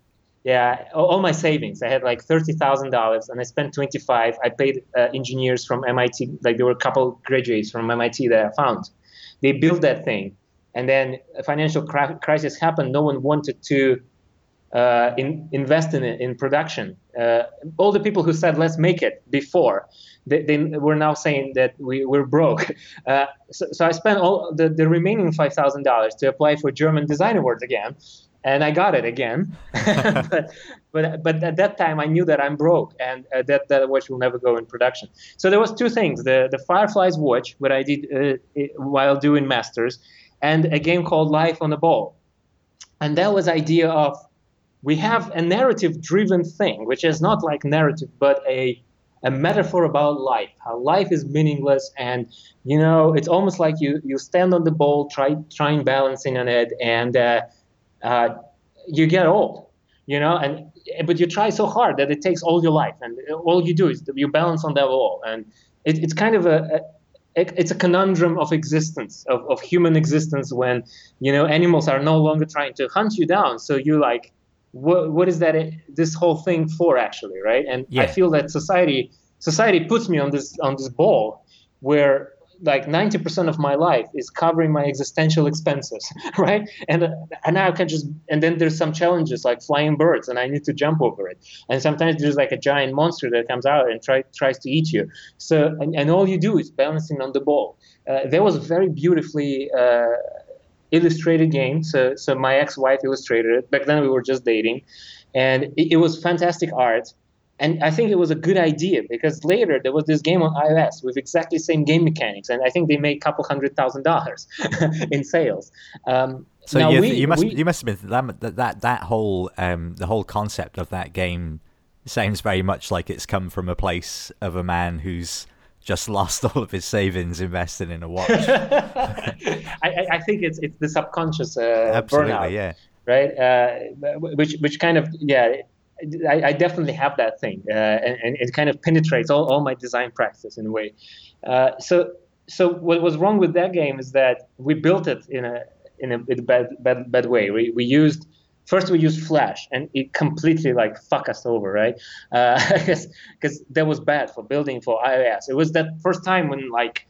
[SPEAKER 2] yeah, all, my savings. I had like thirty thousand dollars, and I spent twenty-five. I paid uh, engineers from MIT, like there were a couple graduates from MIT that I found. They built that thing, and then a financial cri- crisis happened. No one wanted to uh, in, invest in it in production. Uh, all the people who said let's make it before, they, they were now saying that we were broke. [LAUGHS] Uh, so, so, I spent all the, the remaining five thousand dollars to apply for German Design Awards again, and I got it again. [LAUGHS] [LAUGHS] but, but but at that time I knew that I'm broke and uh, that that watch will never go in production. So there was two things: the the Fireflies watch, what I did uh, while doing masters, and a game called Life on the Ball, and that was idea of we have a narrative driven thing, which is not like narrative, but a a metaphor about life, how life is meaningless, and you know, it's almost like you you stand on the ball, try trying balancing on it, and uh, uh, you get old, you know, and but you try so hard that it takes all your life, and all you do is you balance on that ball, and it, it's kind of a, a it's a conundrum of existence of, of human existence when you know animals are no longer trying to hunt you down. So you like what what is that this whole thing for actually right? And yeah. i feel that society society puts me on this on this ball where like 90% of my life is covering my existential expenses [LAUGHS] right? And and now i can just and then there's some challenges like flying birds and i need to jump over it. And sometimes there's like a giant monster that comes out and try, tries to eat you. So and, and all you do is balancing on the ball. Uh, there was very beautifully uh, illustrated game. So, so my ex-wife illustrated it. Back then we were just dating, and it, it, was fantastic art. And I think it was a good idea because later there was this game on iOS with exactly the same game mechanics, and I think they made a couple hundred thousand dollars [LAUGHS] in sales. Um,
[SPEAKER 1] so you, we, you, must we, you must have been that that that whole um, the whole concept of that game sounds very much like it's come from a place of a man who's just lost all of his savings invested in a watch. [LAUGHS]
[SPEAKER 2] I, I, think it's it's the subconscious uh, Absolutely, burnout,
[SPEAKER 1] yeah.
[SPEAKER 2] right? Uh, which which kind of yeah, I, I definitely have that thing, uh, and, and, it kind of penetrates all, all my design practice in a way. Uh, so so what was wrong with that game is that we built it in a in a, in a bad, bad bad way. We we used first we used flash and it completely like fuck us over right? Because uh, [LAUGHS] because that was bad for building for ios it was that first time when like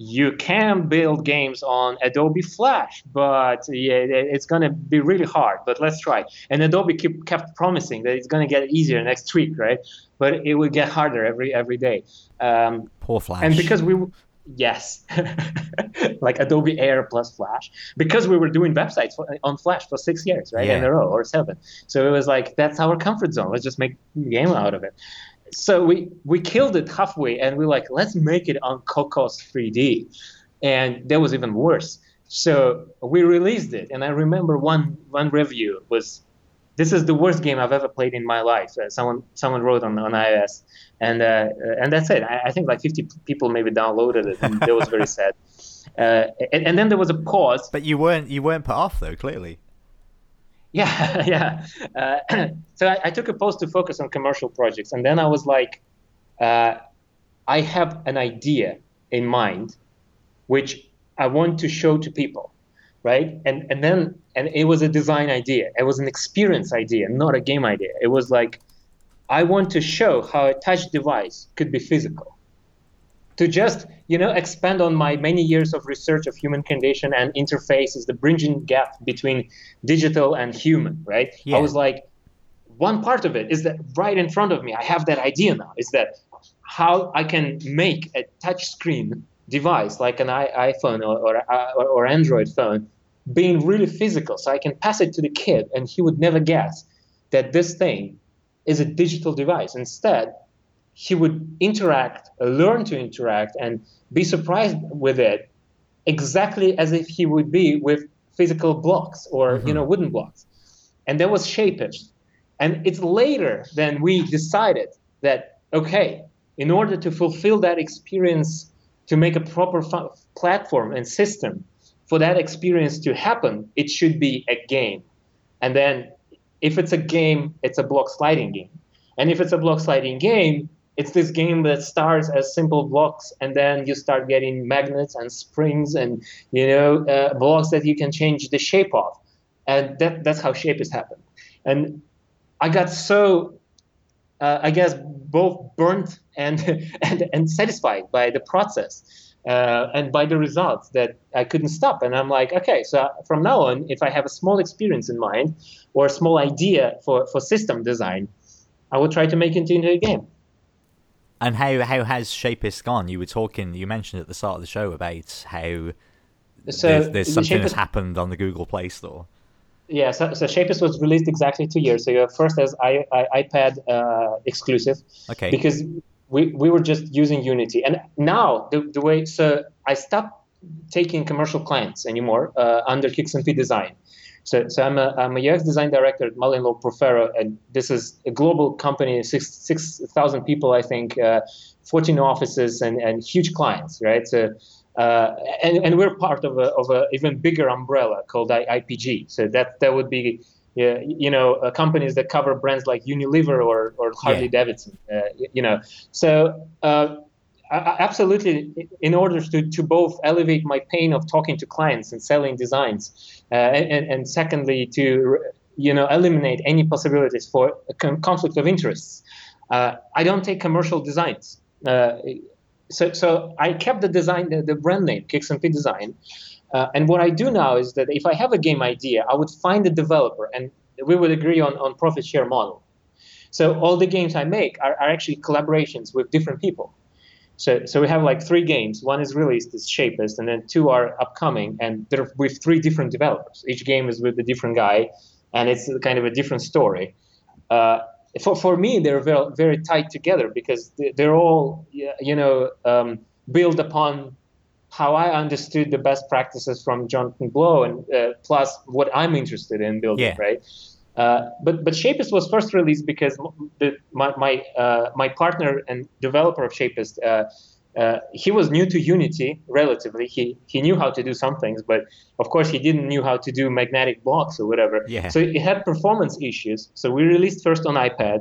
[SPEAKER 2] you can build games on adobe flash but yeah it's going to be really hard but let's try. And adobe keep, kept promising that it's going to get easier next week right? But it will get harder every every day.
[SPEAKER 1] Um, poor flash.
[SPEAKER 2] and because we yes. [LAUGHS] Like adobe air plus flash. Because we were doing websites on flash for six years right? Yeah. in a row or seven. So it was like that's our comfort zone. Let's just make a game out of it. So we we killed it halfway and we are like let's make it on cocos 3d and that was even worse. So we released it. And i remember one one review was this is the worst game I've ever played in my life. Uh, someone someone wrote on on iOS, and uh, and that's it. I, I, think like 50 people maybe downloaded it, and that was very [LAUGHS] sad. Uh, and, and, then there was a pause.
[SPEAKER 1] But you weren't you weren't put off though, clearly.
[SPEAKER 2] Yeah, [LAUGHS] yeah. Uh, [CLEARS THROAT] so I, I, took a pause to focus on commercial projects, and then I was like, uh, I have an idea in mind, which I want to show to people right? And and then and it was a design idea. It was an experience idea, not a game idea. It was like I want to show how a touch device could be physical. To just you know expand on my many years of research of human condition and interfaces, the bridging gap between digital and human, right? Yeah. I was like, one part of it is that right in front of me, I have that idea now. Is that how I can make a touch screen device like an iPhone or, or, or Android phone being really physical. So I can pass it to the kid and he would never guess that this thing is a digital device. Instead, he would interact, learn to interact, and be surprised with it exactly as if he would be with physical blocks or mm-hmm. you know wooden blocks. And that was Shapist. And it's later than we decided that okay, in order to fulfill that experience to make a proper fu- platform and system for that experience to happen, it should be a game. And then if it's a game, it's a block sliding game. And if it's a block sliding game, it's this game that starts as simple blocks and then you start getting magnets and springs and you know uh, blocks that you can change the shape of and that, that's how Shapist happened and i got so uh, I guess both burnt and, [LAUGHS] and and satisfied by the process uh, and by the results that I couldn't stop. And I'm like, okay, so from now on, if I have a small experience in mind or a small idea for, for system design, I will try to make it into a game.
[SPEAKER 1] And how how has Shapist gone? You were talking, you mentioned at the start of the show about how so there's, there's something Shapist, that's happened on the Google Play Store.
[SPEAKER 2] Yeah, so, so Shapist was released exactly two years ago. First as I, I, iPad uh, exclusive.
[SPEAKER 1] Okay.
[SPEAKER 2] Because we, we were just using Unity. And now the, the way, so I stopped taking commercial clients anymore uh, under Kixnp Design. So, so I'm a, I'm a UX design director at MullenLowe Profero, and this is a global company, six six thousand people, I think, uh, 14 offices, and, and huge clients, right? So, uh, and, and we're part of a of a even bigger umbrella called IPG. So that that would be yeah, you know, uh, companies that cover brands like Unilever or, or Harley yeah. Davidson, uh, you know. So uh, absolutely, in order to, to both elevate my pain of talking to clients and selling designs, uh, and, and secondly, to, you know, eliminate any possibilities for conflict of interests, uh, I don't take commercial designs. Uh, so, so I kept the design, the, the brand name, Kixnp Design, uh, and what I do now is that if I have a game idea, I would find a developer and we would agree on, on profit share model. So all the games I make are, are actually collaborations with different people. So, so we have like three games. One is released, is Shapist, and then two are upcoming, and they're with three different developers. Each game is with a different guy, and it's kind of a different story. Uh, for, for me, they're very, very tied together because they're all, you know, um, built upon how I understood the best practices from Jonathan Blow, and uh, plus what I'm interested in building,
[SPEAKER 1] yeah.
[SPEAKER 2] right? Uh, but but Shapist was first released because the, my my uh, my partner and developer of Shapist, uh, he was new to Unity relatively. He he knew how to do some things, but of course he didn't knew how to do magnetic blocks or whatever.
[SPEAKER 1] Yeah.
[SPEAKER 2] So it had performance issues. So we released first on iPad.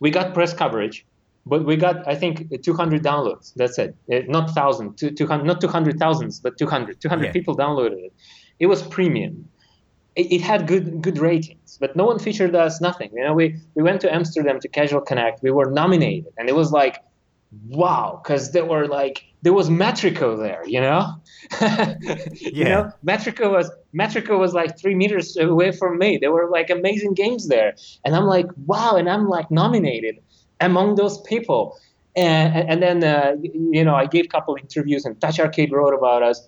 [SPEAKER 2] We got press coverage but we got i think 200 downloads that's it uh, not 1000 200 not 200 thousands but 200 200 yeah. people downloaded it it was premium it, it, had good good ratings but no one featured us nothing you know we we went to amsterdam to casual connect we were nominated and it was like wow because there were like there was metrico there you know
[SPEAKER 1] yeah. [LAUGHS]
[SPEAKER 2] you know metrico was metrico was like three meters away from me there were like amazing games there and i'm like wow and i'm like nominated among those people. And, and then, uh, you know, I gave a couple interviews and Touch Arcade wrote about us,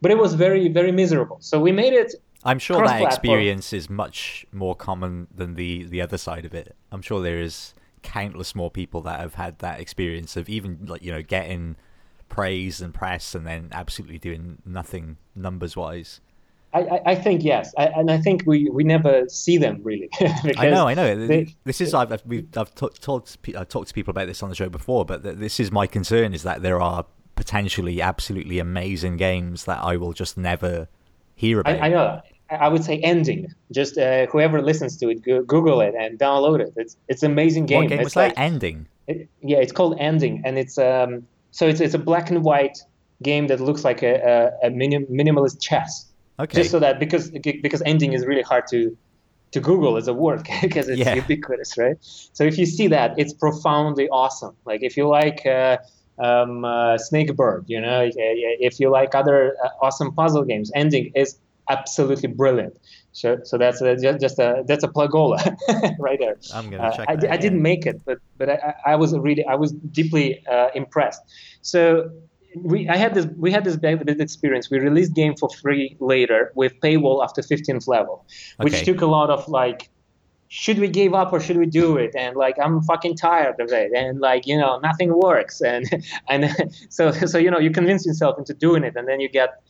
[SPEAKER 2] but it was very, very miserable. So we made it.
[SPEAKER 1] I'm sure that experience is much more common than the, the other side of it. I'm sure there is countless more people that have had that experience of even, like, you know, getting praise and press and then absolutely doing nothing numbers wise.
[SPEAKER 2] I, I think yes, I, and I think we, we never see them really. [LAUGHS]
[SPEAKER 1] I know, I know. They, this is I've I've, I've talked talked to people about this on the show before, but this is my concern: is that there are potentially absolutely amazing games that I will just never hear about.
[SPEAKER 2] I, I know. I would say ending. Just uh, whoever listens to it, Google it and download it. It's it's an amazing game.
[SPEAKER 1] What game
[SPEAKER 2] it's
[SPEAKER 1] was like, that? Ending.
[SPEAKER 2] It, yeah, it's called Ending, and it's um so it's it's a black and white game that looks like a, a, a minim, minimalist chess.
[SPEAKER 1] Okay.
[SPEAKER 2] Just so that because because ending is really hard to to Google as a word [LAUGHS] because it's yeah. ubiquitous, right? So if you see that, it's profoundly awesome. Like if you like uh, um, uh, Snakebird, you know, if you like other uh, awesome puzzle games, ending is absolutely brilliant. So, so that's a, just a that's a plugola [LAUGHS] right there.
[SPEAKER 1] I'm gonna check.
[SPEAKER 2] Uh, I, I, didn't make it, but but I, I was really I was deeply uh, impressed. So we I had this we had this bad experience. We released game for free later with paywall after 15th level, which
[SPEAKER 1] okay.
[SPEAKER 2] took a lot of like should we give up or should we do it and like i'm fucking tired of it and like you know nothing works and [LAUGHS] and so so you know you convince yourself into doing it and then you get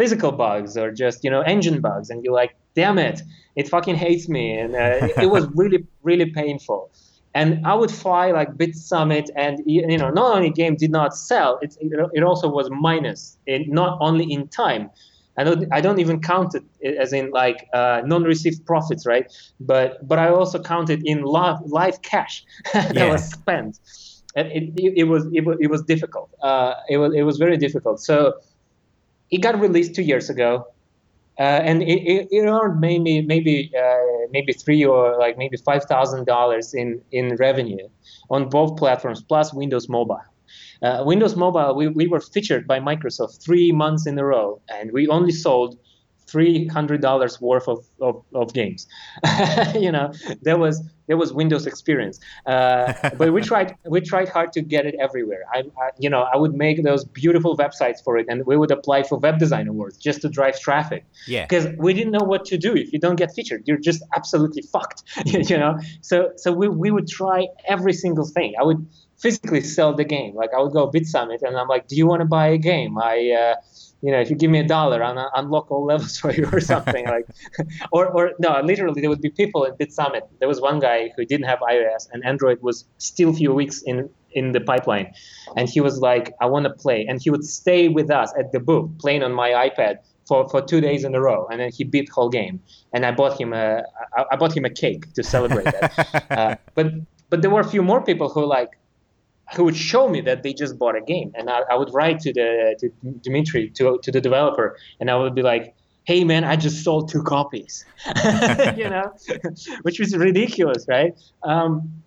[SPEAKER 2] physical bugs or just you know engine bugs and you're like damn it it fucking hates me and uh, it was [LAUGHS] really really painful and I would fly like Bit Summit, and you know, not only game did not sell, it it also was minus, in, not only in time. I don't I don't even count it as in like uh, non-received profits, right? But but I also count it in live, live cash [LAUGHS] that yeah. was spent. And it, it, it, was it was it was difficult. Uh, it was it was very difficult. So it got released two years ago. Uh, and it, it, earned maybe maybe uh, maybe three or like maybe five thousand dollars in in revenue on both platforms plus Windows Mobile. Uh, Windows Mobile, we, we were featured by Microsoft three months in a row, and we only sold three hundred dollars worth of, of, of games. [LAUGHS] you know, there was there was Windows experience, uh, but we [LAUGHS] tried we tried hard to get it everywhere. I, I, you know I would make those beautiful websites for it, and we would apply for web design awards just to drive traffic.
[SPEAKER 1] Yeah,
[SPEAKER 2] because we didn't know what to do if you don't get featured. You're just absolutely fucked. [LAUGHS] you know, so so we we would try every single thing. I would physically sell the game. Like I would go Bit Summit, and I'm like, "Do you want to buy a game?" I uh, you know, if you give me a dollar, I'll unlock all levels [LAUGHS] for you or something like, [LAUGHS] or, or no, literally there would be people in BitSummit. There was one guy who didn't have iOS and Android was still a few weeks in, in the pipeline. And he was like, I want to play. And he would stay with us at the booth playing on my iPad for, for two days in a row. And then he beat the whole game. And I bought him a, I bought him a cake to celebrate that. [LAUGHS] uh, but, but there were a few more people who like, who would show me that they just bought a game, and I, I would write to the to Dimitri to to the developer, and I would be like, "Hey man, I just sold two copies," [LAUGHS] you know, [LAUGHS] which was ridiculous, right? Um,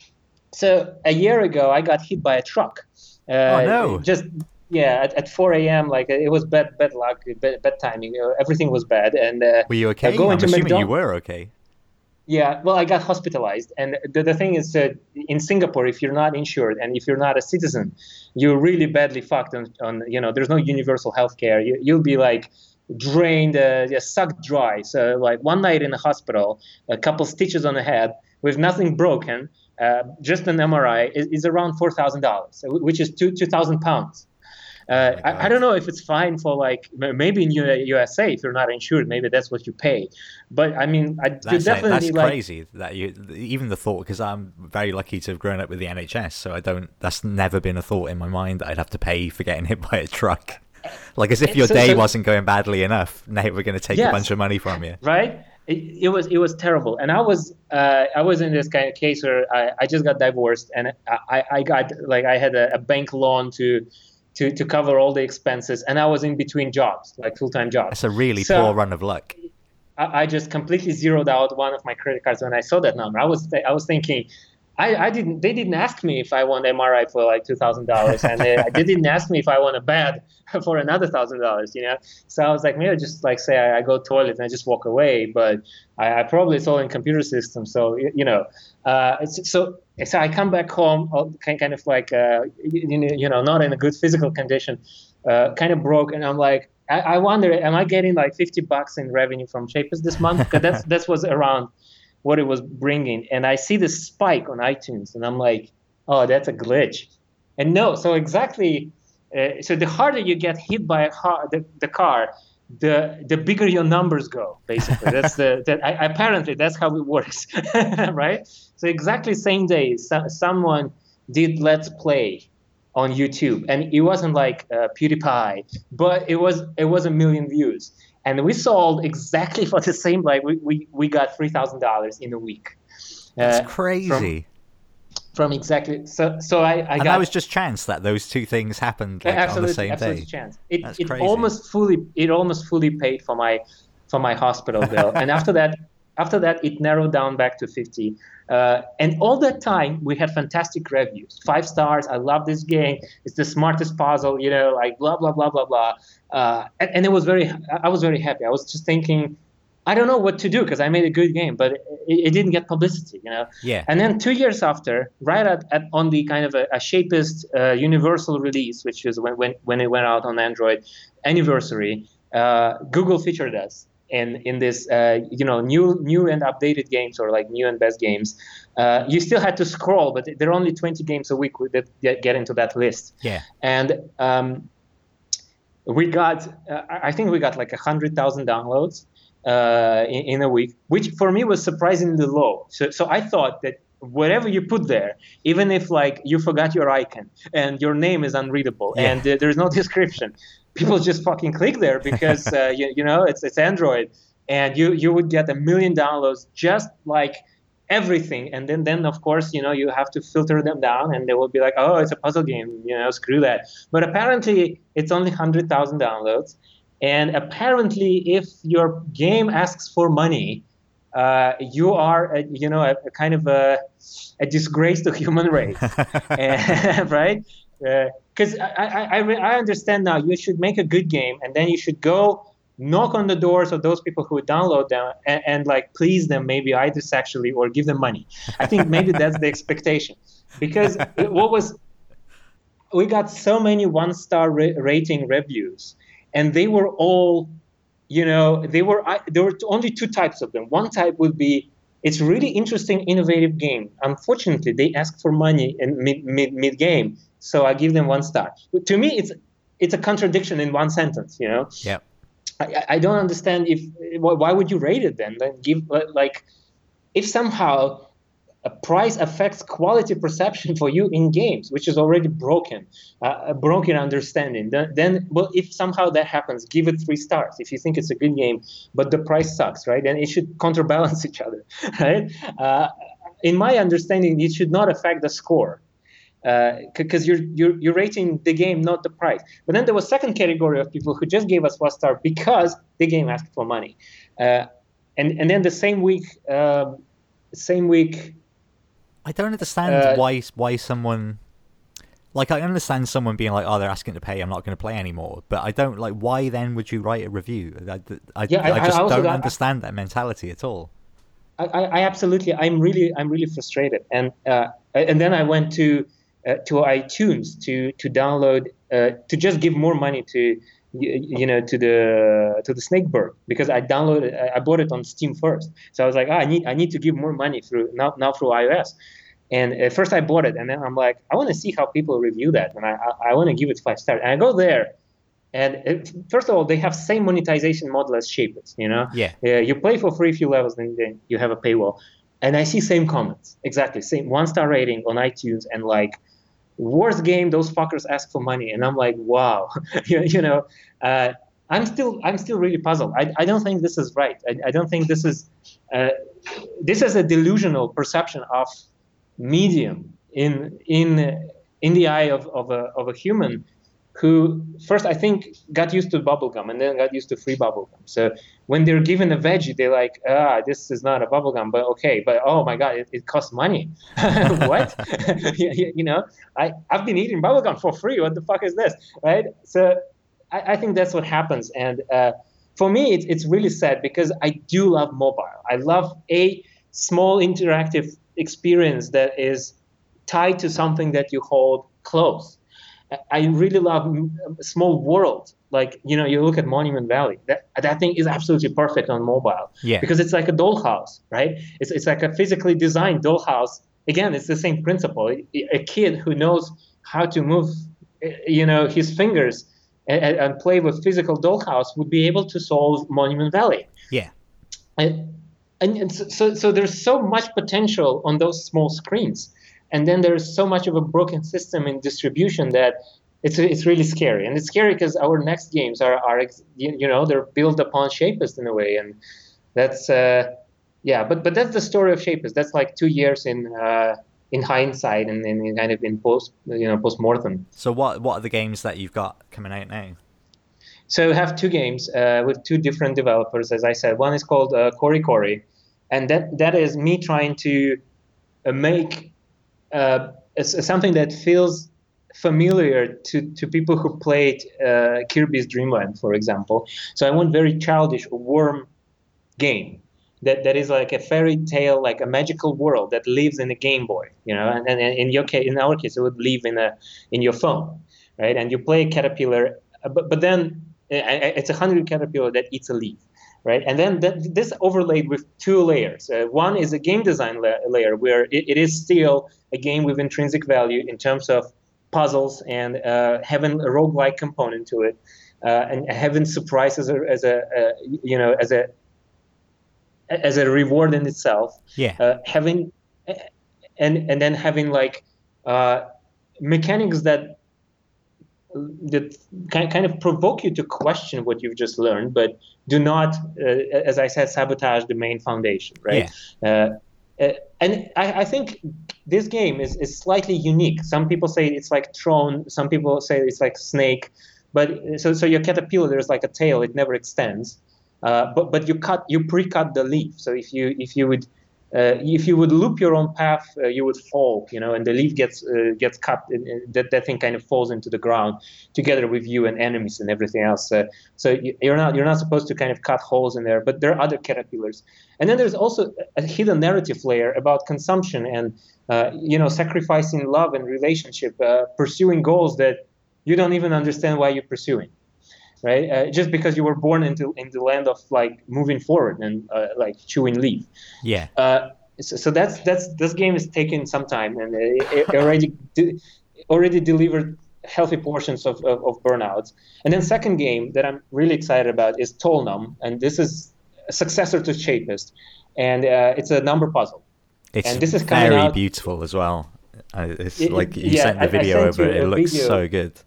[SPEAKER 2] so a year ago, I got hit by a truck.
[SPEAKER 1] Uh, oh no!
[SPEAKER 2] Just yeah, at, at 4 a.m. Like it was bad, bad luck, bad, bad timing. everything was bad. And uh,
[SPEAKER 1] were you okay? I'm assuming McDonald's, you were okay.
[SPEAKER 2] Yeah, well, I got hospitalized, and the, the thing is in Singapore, if you're not insured and if you're not a citizen, you're really badly fucked. On, on you know, there's no universal health care. You, you'll be like drained, uh, sucked dry. So like one night in the hospital, a couple stitches on the head with nothing broken, uh, just an MRI is, is around four thousand dollars, which is two two thousand pounds. Uh, oh I, I, don't know if it's fine for like maybe in USA if you're not insured, maybe that's what you pay. But I mean, I
[SPEAKER 1] that's
[SPEAKER 2] definitely
[SPEAKER 1] that's
[SPEAKER 2] like,
[SPEAKER 1] crazy that you even the thought because I'm very lucky to have grown up with the NHS, so I don't. That's never been a thought in my mind that I'd have to pay for getting hit by a truck. [LAUGHS] Like as if your so, day so, wasn't going badly enough. Now we're going to take yes, a bunch of money from you,
[SPEAKER 2] right? It, it, was it was terrible, and I was uh, I was in this kind of case where I, I just got divorced, and I, I got like I had a, a bank loan to to, to cover all the expenses. And I was in between jobs, like full time jobs.
[SPEAKER 1] That's a really so poor run of luck.
[SPEAKER 2] I, I, just completely zeroed out one of my credit cards when I saw that number. I was th- I was thinking, I, I didn't. They didn't ask me if I want MRI for like two thousand dollars, [LAUGHS] and they, they, didn't ask me if I want a bed [LAUGHS] for another thousand dollars. You know, so I was like, maybe I just like say I, I go toilet and I just walk away. But I, I probably it's all in computer system, so you know. Uh, so so I come back home, kind kind of like uh, you know, not in a good physical condition, uh, kind of broke, and I'm like, I, I wonder, am I getting like fifty bucks in revenue from Shapist this month? Because that's [LAUGHS] that's was around what it was bringing. And I see this spike on iTunes, and I'm like, oh, that's a glitch. And no, so exactly. Uh, so the harder you get hit by car, the, the car, the the bigger your numbers go. Basically, [LAUGHS] that's the that, I, apparently that's how it works, [LAUGHS] right? So exactly same day, so, someone did Let's Play on YouTube, and it wasn't like uh, PewDiePie, but it was it was a million views and we sold exactly [LAUGHS] for the same like we, we, we got $3000 in a week
[SPEAKER 1] that's uh, crazy
[SPEAKER 2] from, from, exactly so so i, I
[SPEAKER 1] and that was just chance that those two things happened like, on the same
[SPEAKER 2] absolutely
[SPEAKER 1] day
[SPEAKER 2] chance it, that's it crazy. almost fully it almost fully paid for my for my hospital bill [LAUGHS] and after that after that it narrowed down back to 50 uh, and all that time, we had fantastic reviews. Five stars. I love this game. It's the smartest puzzle. You know, like blah blah blah blah blah. Uh, and, and, it was very. I was very happy. I was just thinking, I don't know what to do because I made a good game, but it, it, didn't get publicity. You know.
[SPEAKER 1] Yeah.
[SPEAKER 2] And then two years after, right at, at on the kind of a, a Shapist uh, universal release, which is when when when it went out on Android anniversary, uh, Google featured us in in this uh, you know new new and updated games or like new and best games uh, you still had to scroll but there are only 20 games a week that get into that list
[SPEAKER 1] yeah
[SPEAKER 2] and um, we got uh, i think we got like 100000 downloads uh, in, in, a week which for me was surprisingly low. So, so i thought that whatever you put there, even if like you forgot your icon and your name is unreadable yeah. and uh, there's no [LAUGHS] description, people just fucking click there because uh, you, you know it's it's Android, and you you would get a million downloads just like everything. And then then of course you know you have to filter them down and they will be like oh it's a puzzle game you know screw that. But apparently it's only 100000 downloads and apparently if your game asks for money uh, you are a, you know a, a, kind of a, a disgrace to human race. And, [LAUGHS] [LAUGHS] right? Uh, because I, I, I, I understand now you should make a good game and then you should go knock on the doors of those people who download them and, and, like please them maybe either sexually or give them money. I think maybe [LAUGHS] that's the expectation. Because what was we got so many one star ra- rating reviews and they were all you know they were I, there were only two types of them. One type would be it's really interesting innovative game. Unfortunately they ask for money in mid, mid, mid game. So i give them one star. To me it's it's a contradiction in one sentence you know?
[SPEAKER 1] Yeah.
[SPEAKER 2] I, I don't understand if why would you rate it then? Then give like if somehow a price affects quality perception for you in games, which is already broken, uh, a broken understanding. Then, then, well, if somehow that happens, give it three stars. If you think it's a good game, but the price sucks, right? Then it should counterbalance [LAUGHS] each other, right? Uh, in my understanding, it should not affect the score because uh, you're, you're you're rating the game, not the price. But then there was second category of people who just gave us one star because the game asked for money, uh, and and then the same week, um, same week
[SPEAKER 1] I don't understand uh, why why someone like I understand someone being like, "Oh, they're asking to pay. I'm not going to play anymore." But I don't like. Why then would you write a review? I, I, yeah, I, I just don't got, understand that mentality at all.
[SPEAKER 2] I, I, absolutely. I'm really, I'm really frustrated. And uh, and then I went to uh, to iTunes to to download uh, to just give more money to you, know to the to the Snakebird because I downloaded I bought it on Steam first. So I was like, oh, I need I need to give more money through now now through iOS. And at first I bought it, and then I'm like, I want to see how people review that, and I I, I want to give it five stars. And I go there, and it, first of all, they have same monetization model as Shapist. You know,
[SPEAKER 1] yeah,
[SPEAKER 2] uh, you play for free few levels, then, then you have a paywall. And I see same comments, exactly same one star rating on iTunes, and like worst game those fuckers ask for money. And i'm like wow [LAUGHS] you, know uh, i'm still i'm still really puzzled. I, I don't think this is right. I, I don't think this is uh, this is a delusional perception of medium in in in the eye of, of a of a human who first I think got used to bubblegum and then got used to free bubblegum. So when they're given a veggie, they're like, ah, this is not a bubblegum, but okay, but oh my god, it, it costs money. [LAUGHS] [LAUGHS] what? [LAUGHS] you know, I I've been eating bubblegum for free. What the fuck is this, right? So I, I think that's what happens, and uh, for me, it's it's really sad because I do love mobile. I love a small interactive experience that is tied to something that you hold close I really love small world. Like you know, you look at Monument Valley. That that thing is absolutely perfect on mobile.
[SPEAKER 1] Yeah.
[SPEAKER 2] Because it's like a dollhouse, right? It's it's like a physically designed dollhouse. Again, it's the same principle. A kid who knows how to move, eh, you know, his fingers and, and play with physical dollhouse would be able to solve Monument Valley.
[SPEAKER 1] Yeah.
[SPEAKER 2] And, and, and so, so there's so much potential on those small screens and then there's so much of a broken system in distribution that it's it's really scary. And it's scary because our next games are are you know they're built upon Shapist in a way. And that's uh, yeah but but that's the story of Shapist that's like two years in uh, in hindsight and, in kind of in post you know post mortem
[SPEAKER 1] so what what are the games that you've got coming out now?
[SPEAKER 2] So we have two games uh, with two different developers as I said. One is called uh, Cory Cory and that that is me trying to uh, make uh, something that feels familiar to, to people who played uh, Kirby's Dream Land, for example. So I want very childish, warm game that, that is like a fairy tale, like a magical world that lives in a Game Boy, you know. And, and in your case, in our case, it would live in a in your phone, right? And you play a caterpillar, uh, but but then it's a hungry caterpillar that eats a leaf right? And then that, this overlaid with two layers. Uh, one is a game design la- layer where it, it is still a game with intrinsic value in terms of puzzles and uh, having a roguelike component to it, uh, and having surprises as a, as a uh, you know as a as a reward in itself.
[SPEAKER 1] Yeah. Uh,
[SPEAKER 2] having and and then having like uh, mechanics that that kind of provoke you to question what you've just learned, but do not, uh, as I said, sabotage the main foundation, right? Yeah. Uh, uh, and I, I, think this game is, is slightly unique. Some people say it's like Tron. Some people say it's like Snake. But so so your caterpillar there's like a tail. It never extends. Uh, but but you cut you pre-cut the leaf. So if you if you would uh, if you would loop your own path, uh, you would fall, you know, and the leaf gets uh, gets cut, and, and, that that thing kind of falls into the ground together with you and enemies and everything else. Uh, so you're not you're not supposed to kind of cut holes in there, but there are other caterpillars, and then there's also a hidden narrative layer about consumption and uh, you know sacrificing love and relationship, uh, pursuing goals that you don't even understand why you're pursuing right? Uh, just because you were born into in the land of like moving forward and uh, like chewing leaf.
[SPEAKER 1] Yeah.
[SPEAKER 2] Uh, so, so, that's that's this game is taking some time and it, it already [LAUGHS] de- already delivered healthy portions of, of, of, burnouts. And then second game that I'm really excited about is Tolnum, and this is a successor to Shapist, and uh, it's a number puzzle.
[SPEAKER 1] It's
[SPEAKER 2] and this is
[SPEAKER 1] very
[SPEAKER 2] out,
[SPEAKER 1] beautiful as well. Uh, it's
[SPEAKER 2] it,
[SPEAKER 1] like you
[SPEAKER 2] yeah,
[SPEAKER 1] sent the video
[SPEAKER 2] I, I sent
[SPEAKER 1] over. It looks
[SPEAKER 2] video.
[SPEAKER 1] so good.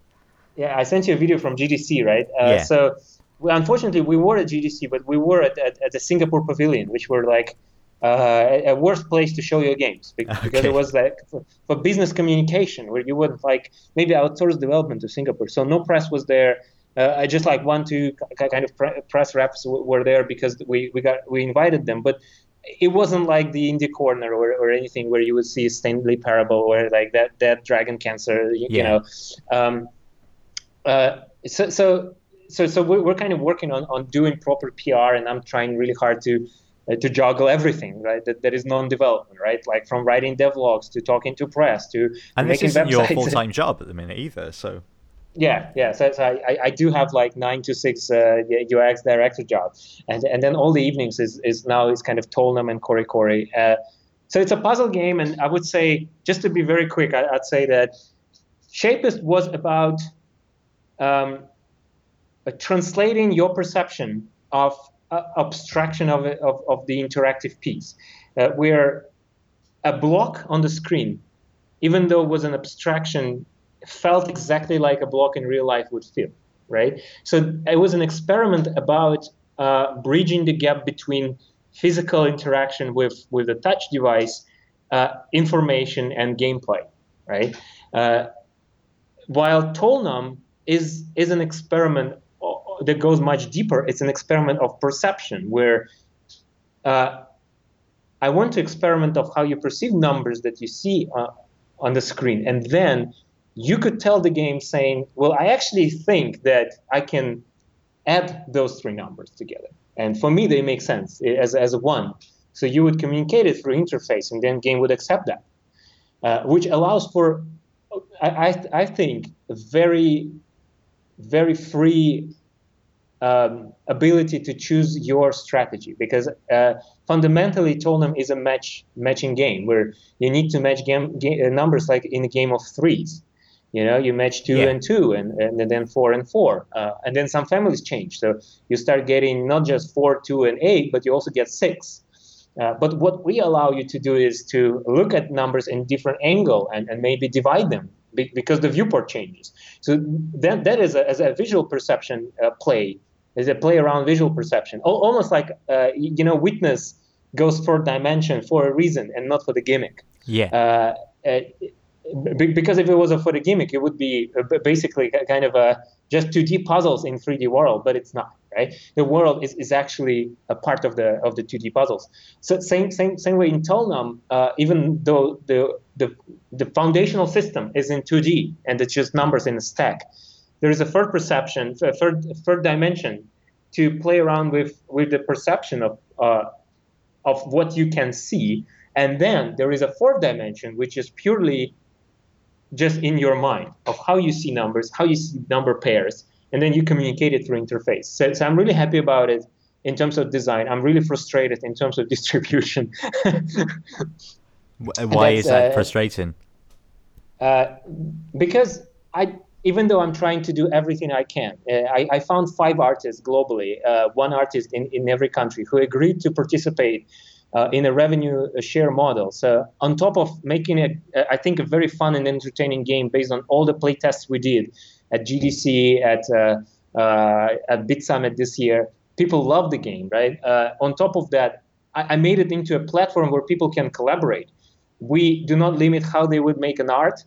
[SPEAKER 2] Yeah, I sent you a video from GDC, right? Uh,
[SPEAKER 1] yeah.
[SPEAKER 2] So, well, unfortunately, we were at GDC, but we were at, at, at the Singapore Pavilion, which were like uh, a worse place to show your games because
[SPEAKER 1] Okay.
[SPEAKER 2] it was like for, for business communication where you would like maybe outsource development to Singapore. So no press was there. Uh, I just like one, two kind of pre- press reps w- were there because we, we got we invited them, but it wasn't like the indie corner or, or anything where you would see Stanley Parable or like that that Dragon Cancer, you, you know. Um, uh, so so so so we're, we're kind of working on, on doing proper PR, and I'm trying really hard to uh, to juggle everything, right? That, that is non-development, right? Like from writing devlogs to talking to press to,
[SPEAKER 1] And this isn't your full time job at the minute either. So [LAUGHS]
[SPEAKER 2] Yeah, yeah. So, so I, I- do have like nine to six uh, UX director job, and and then all the evenings is is now is kind of Tolnum and Corey Corey. Uh, so it's a puzzle game, and I would say just to be very quick, I, I'd say that Shapist was about um, uh, translating your perception of uh, abstraction of, of of the interactive piece, uh, where a block on the screen, even though it was an abstraction felt exactly like a block in real life would feel, right? So it was an experiment about uh, bridging the gap between physical interaction with with a touch device, uh, information, and gameplay, right? Uh, while Tolnum is is an experiment uh, that goes much deeper. It's an experiment of perception where. Uh, I want to experiment of how you perceive numbers that you see uh, on the screen, and then you could tell the game saying, well, I actually think that I can add those three numbers together. And for me, they make sense as, as a one. So you would communicate it through interface, and then game would accept that, uh, which allows for, I, I, I think, very, very free um, ability to choose your strategy because uh, fundamentally Tolnum is a match matching game where you need to match game, game uh, numbers like in a game of threes. You know, you match two
[SPEAKER 1] Yeah.
[SPEAKER 2] and two, and, and then four and four, uh, and then some families change. So you start getting not just four, two, and eight, but you also get six. Uh, but what we allow you to do is to look at numbers in different angle and, and maybe divide them because the viewport changes. So that that is a, as a visual perception uh, play, is a play around visual perception, Al- almost like uh, you know, witness goes for dimension for a reason and not for the gimmick.
[SPEAKER 1] yeah,
[SPEAKER 2] Uh, uh, be- because if it was a for the gimmick, it would be uh, basically ki- kind of a just 2D puzzles in 3D world, but it's not. Right? The world is, is actually a part of the of the 2D puzzles. So same same same way in Tolnum, uh, even though the, the the foundational system is in 2D and it's just numbers in a stack, there is a third perception, a third third dimension to play around with with the perception of uh, of what you can see. And then there is a fourth dimension, which is purely just in your mind of how you see numbers, how you see number pairs, and then you communicate it through interface. So, so I'm really happy about it in terms of design. I'm really frustrated in terms of [LAUGHS] distribution.
[SPEAKER 1] Why is that
[SPEAKER 2] uh,
[SPEAKER 1] frustrating?
[SPEAKER 2] Uh, because I, even though I'm trying to do everything I can, uh, I, I found five artists globally, uh, one artist in, in every country, who agreed to participate uh, in a revenue share model. So on top of making it, uh, I think, a very fun and entertaining game based on all the play tests we did at GDC, at uh, uh, at BitSummit this year, people love the game, right? Uh, on top of that, I, I made it into a platform where people can collaborate. We do not limit how they would make an art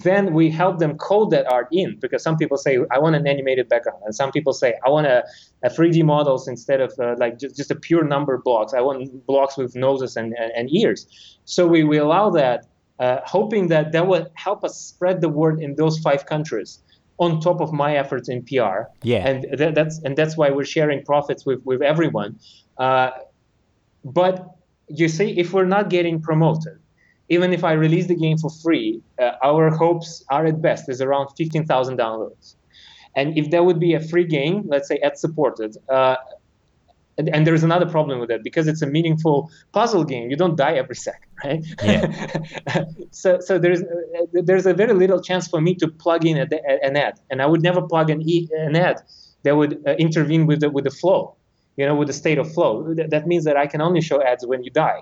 [SPEAKER 2] then we help them code that art in because some people say I want an animated background, and some people say I want a, a 3D models instead of uh, like just, just a pure number blocks. I want blocks with noses and, and, and ears. So we, we allow that, uh, hoping that that will help us spread the word in those five countries on top of my efforts in PR.
[SPEAKER 1] Yeah,
[SPEAKER 2] and th- that's and that's why we're sharing profits with with everyone. Uh, but you see, if we're not getting promoted, even if I release the game for free, uh, our hopes are at best is around 15,000 downloads. And if there would be a free game, let's say ad supported, uh, and, and, there's another problem with that because it's a meaningful puzzle game. You don't die every second, right?
[SPEAKER 1] Yeah. [LAUGHS]
[SPEAKER 2] so so there's uh, there's a very little chance for me to plug in a, a, an ad, and I would never plug an, e, an ad that would uh, intervene with the with the flow, you know, with the state of flow. That, that means that I can only show ads when you die.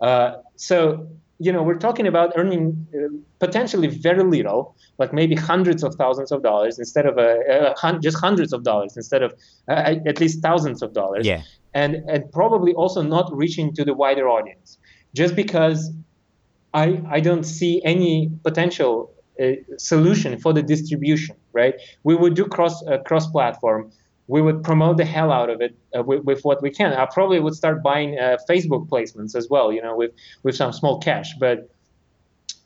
[SPEAKER 2] Uh, so you know, we're talking about earning uh, potentially very little, like maybe hundreds of thousands of dollars instead of a, hun- just hundreds of dollars instead of uh, at least thousands of dollars.
[SPEAKER 1] Yeah.
[SPEAKER 2] And and probably also not reaching to the wider audience, just because I I don't see any potential uh, solution for the distribution. Right? We would do cross uh, cross platform we would promote the hell out of it uh, with, with, what we can. I probably would start buying uh, Facebook placements as well, you know, with with some small cash. But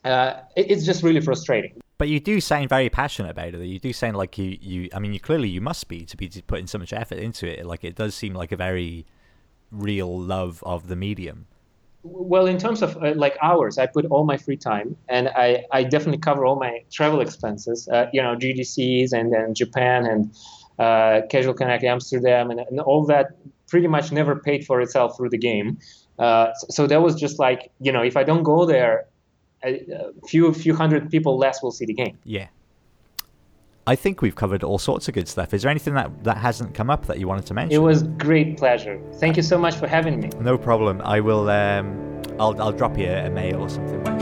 [SPEAKER 2] uh, it, it's just really frustrating.
[SPEAKER 1] But you do sound very passionate about it. You do sound like you, you. I mean, you clearly you must be to be putting so much effort into it. Like it does seem like a very real love of the medium.
[SPEAKER 2] Well, in terms of uh, like hours, I put all my free time, and I, I definitely cover all my travel expenses. Uh, you know, GDCs and then Japan and uh, Casual Connect Amsterdam, and, and, all that pretty much never paid for itself through the game. Uh, so, so, that was just like you know, if I don't go there, a, a few few hundred people less will see the game.
[SPEAKER 1] Yeah. I think we've covered all sorts of good stuff. Is there anything that, that hasn't come up that you wanted to mention?
[SPEAKER 2] It was great pleasure. Thank you so much for having me.
[SPEAKER 1] No problem. I will. Um, I'll I'll drop you a, a mail or something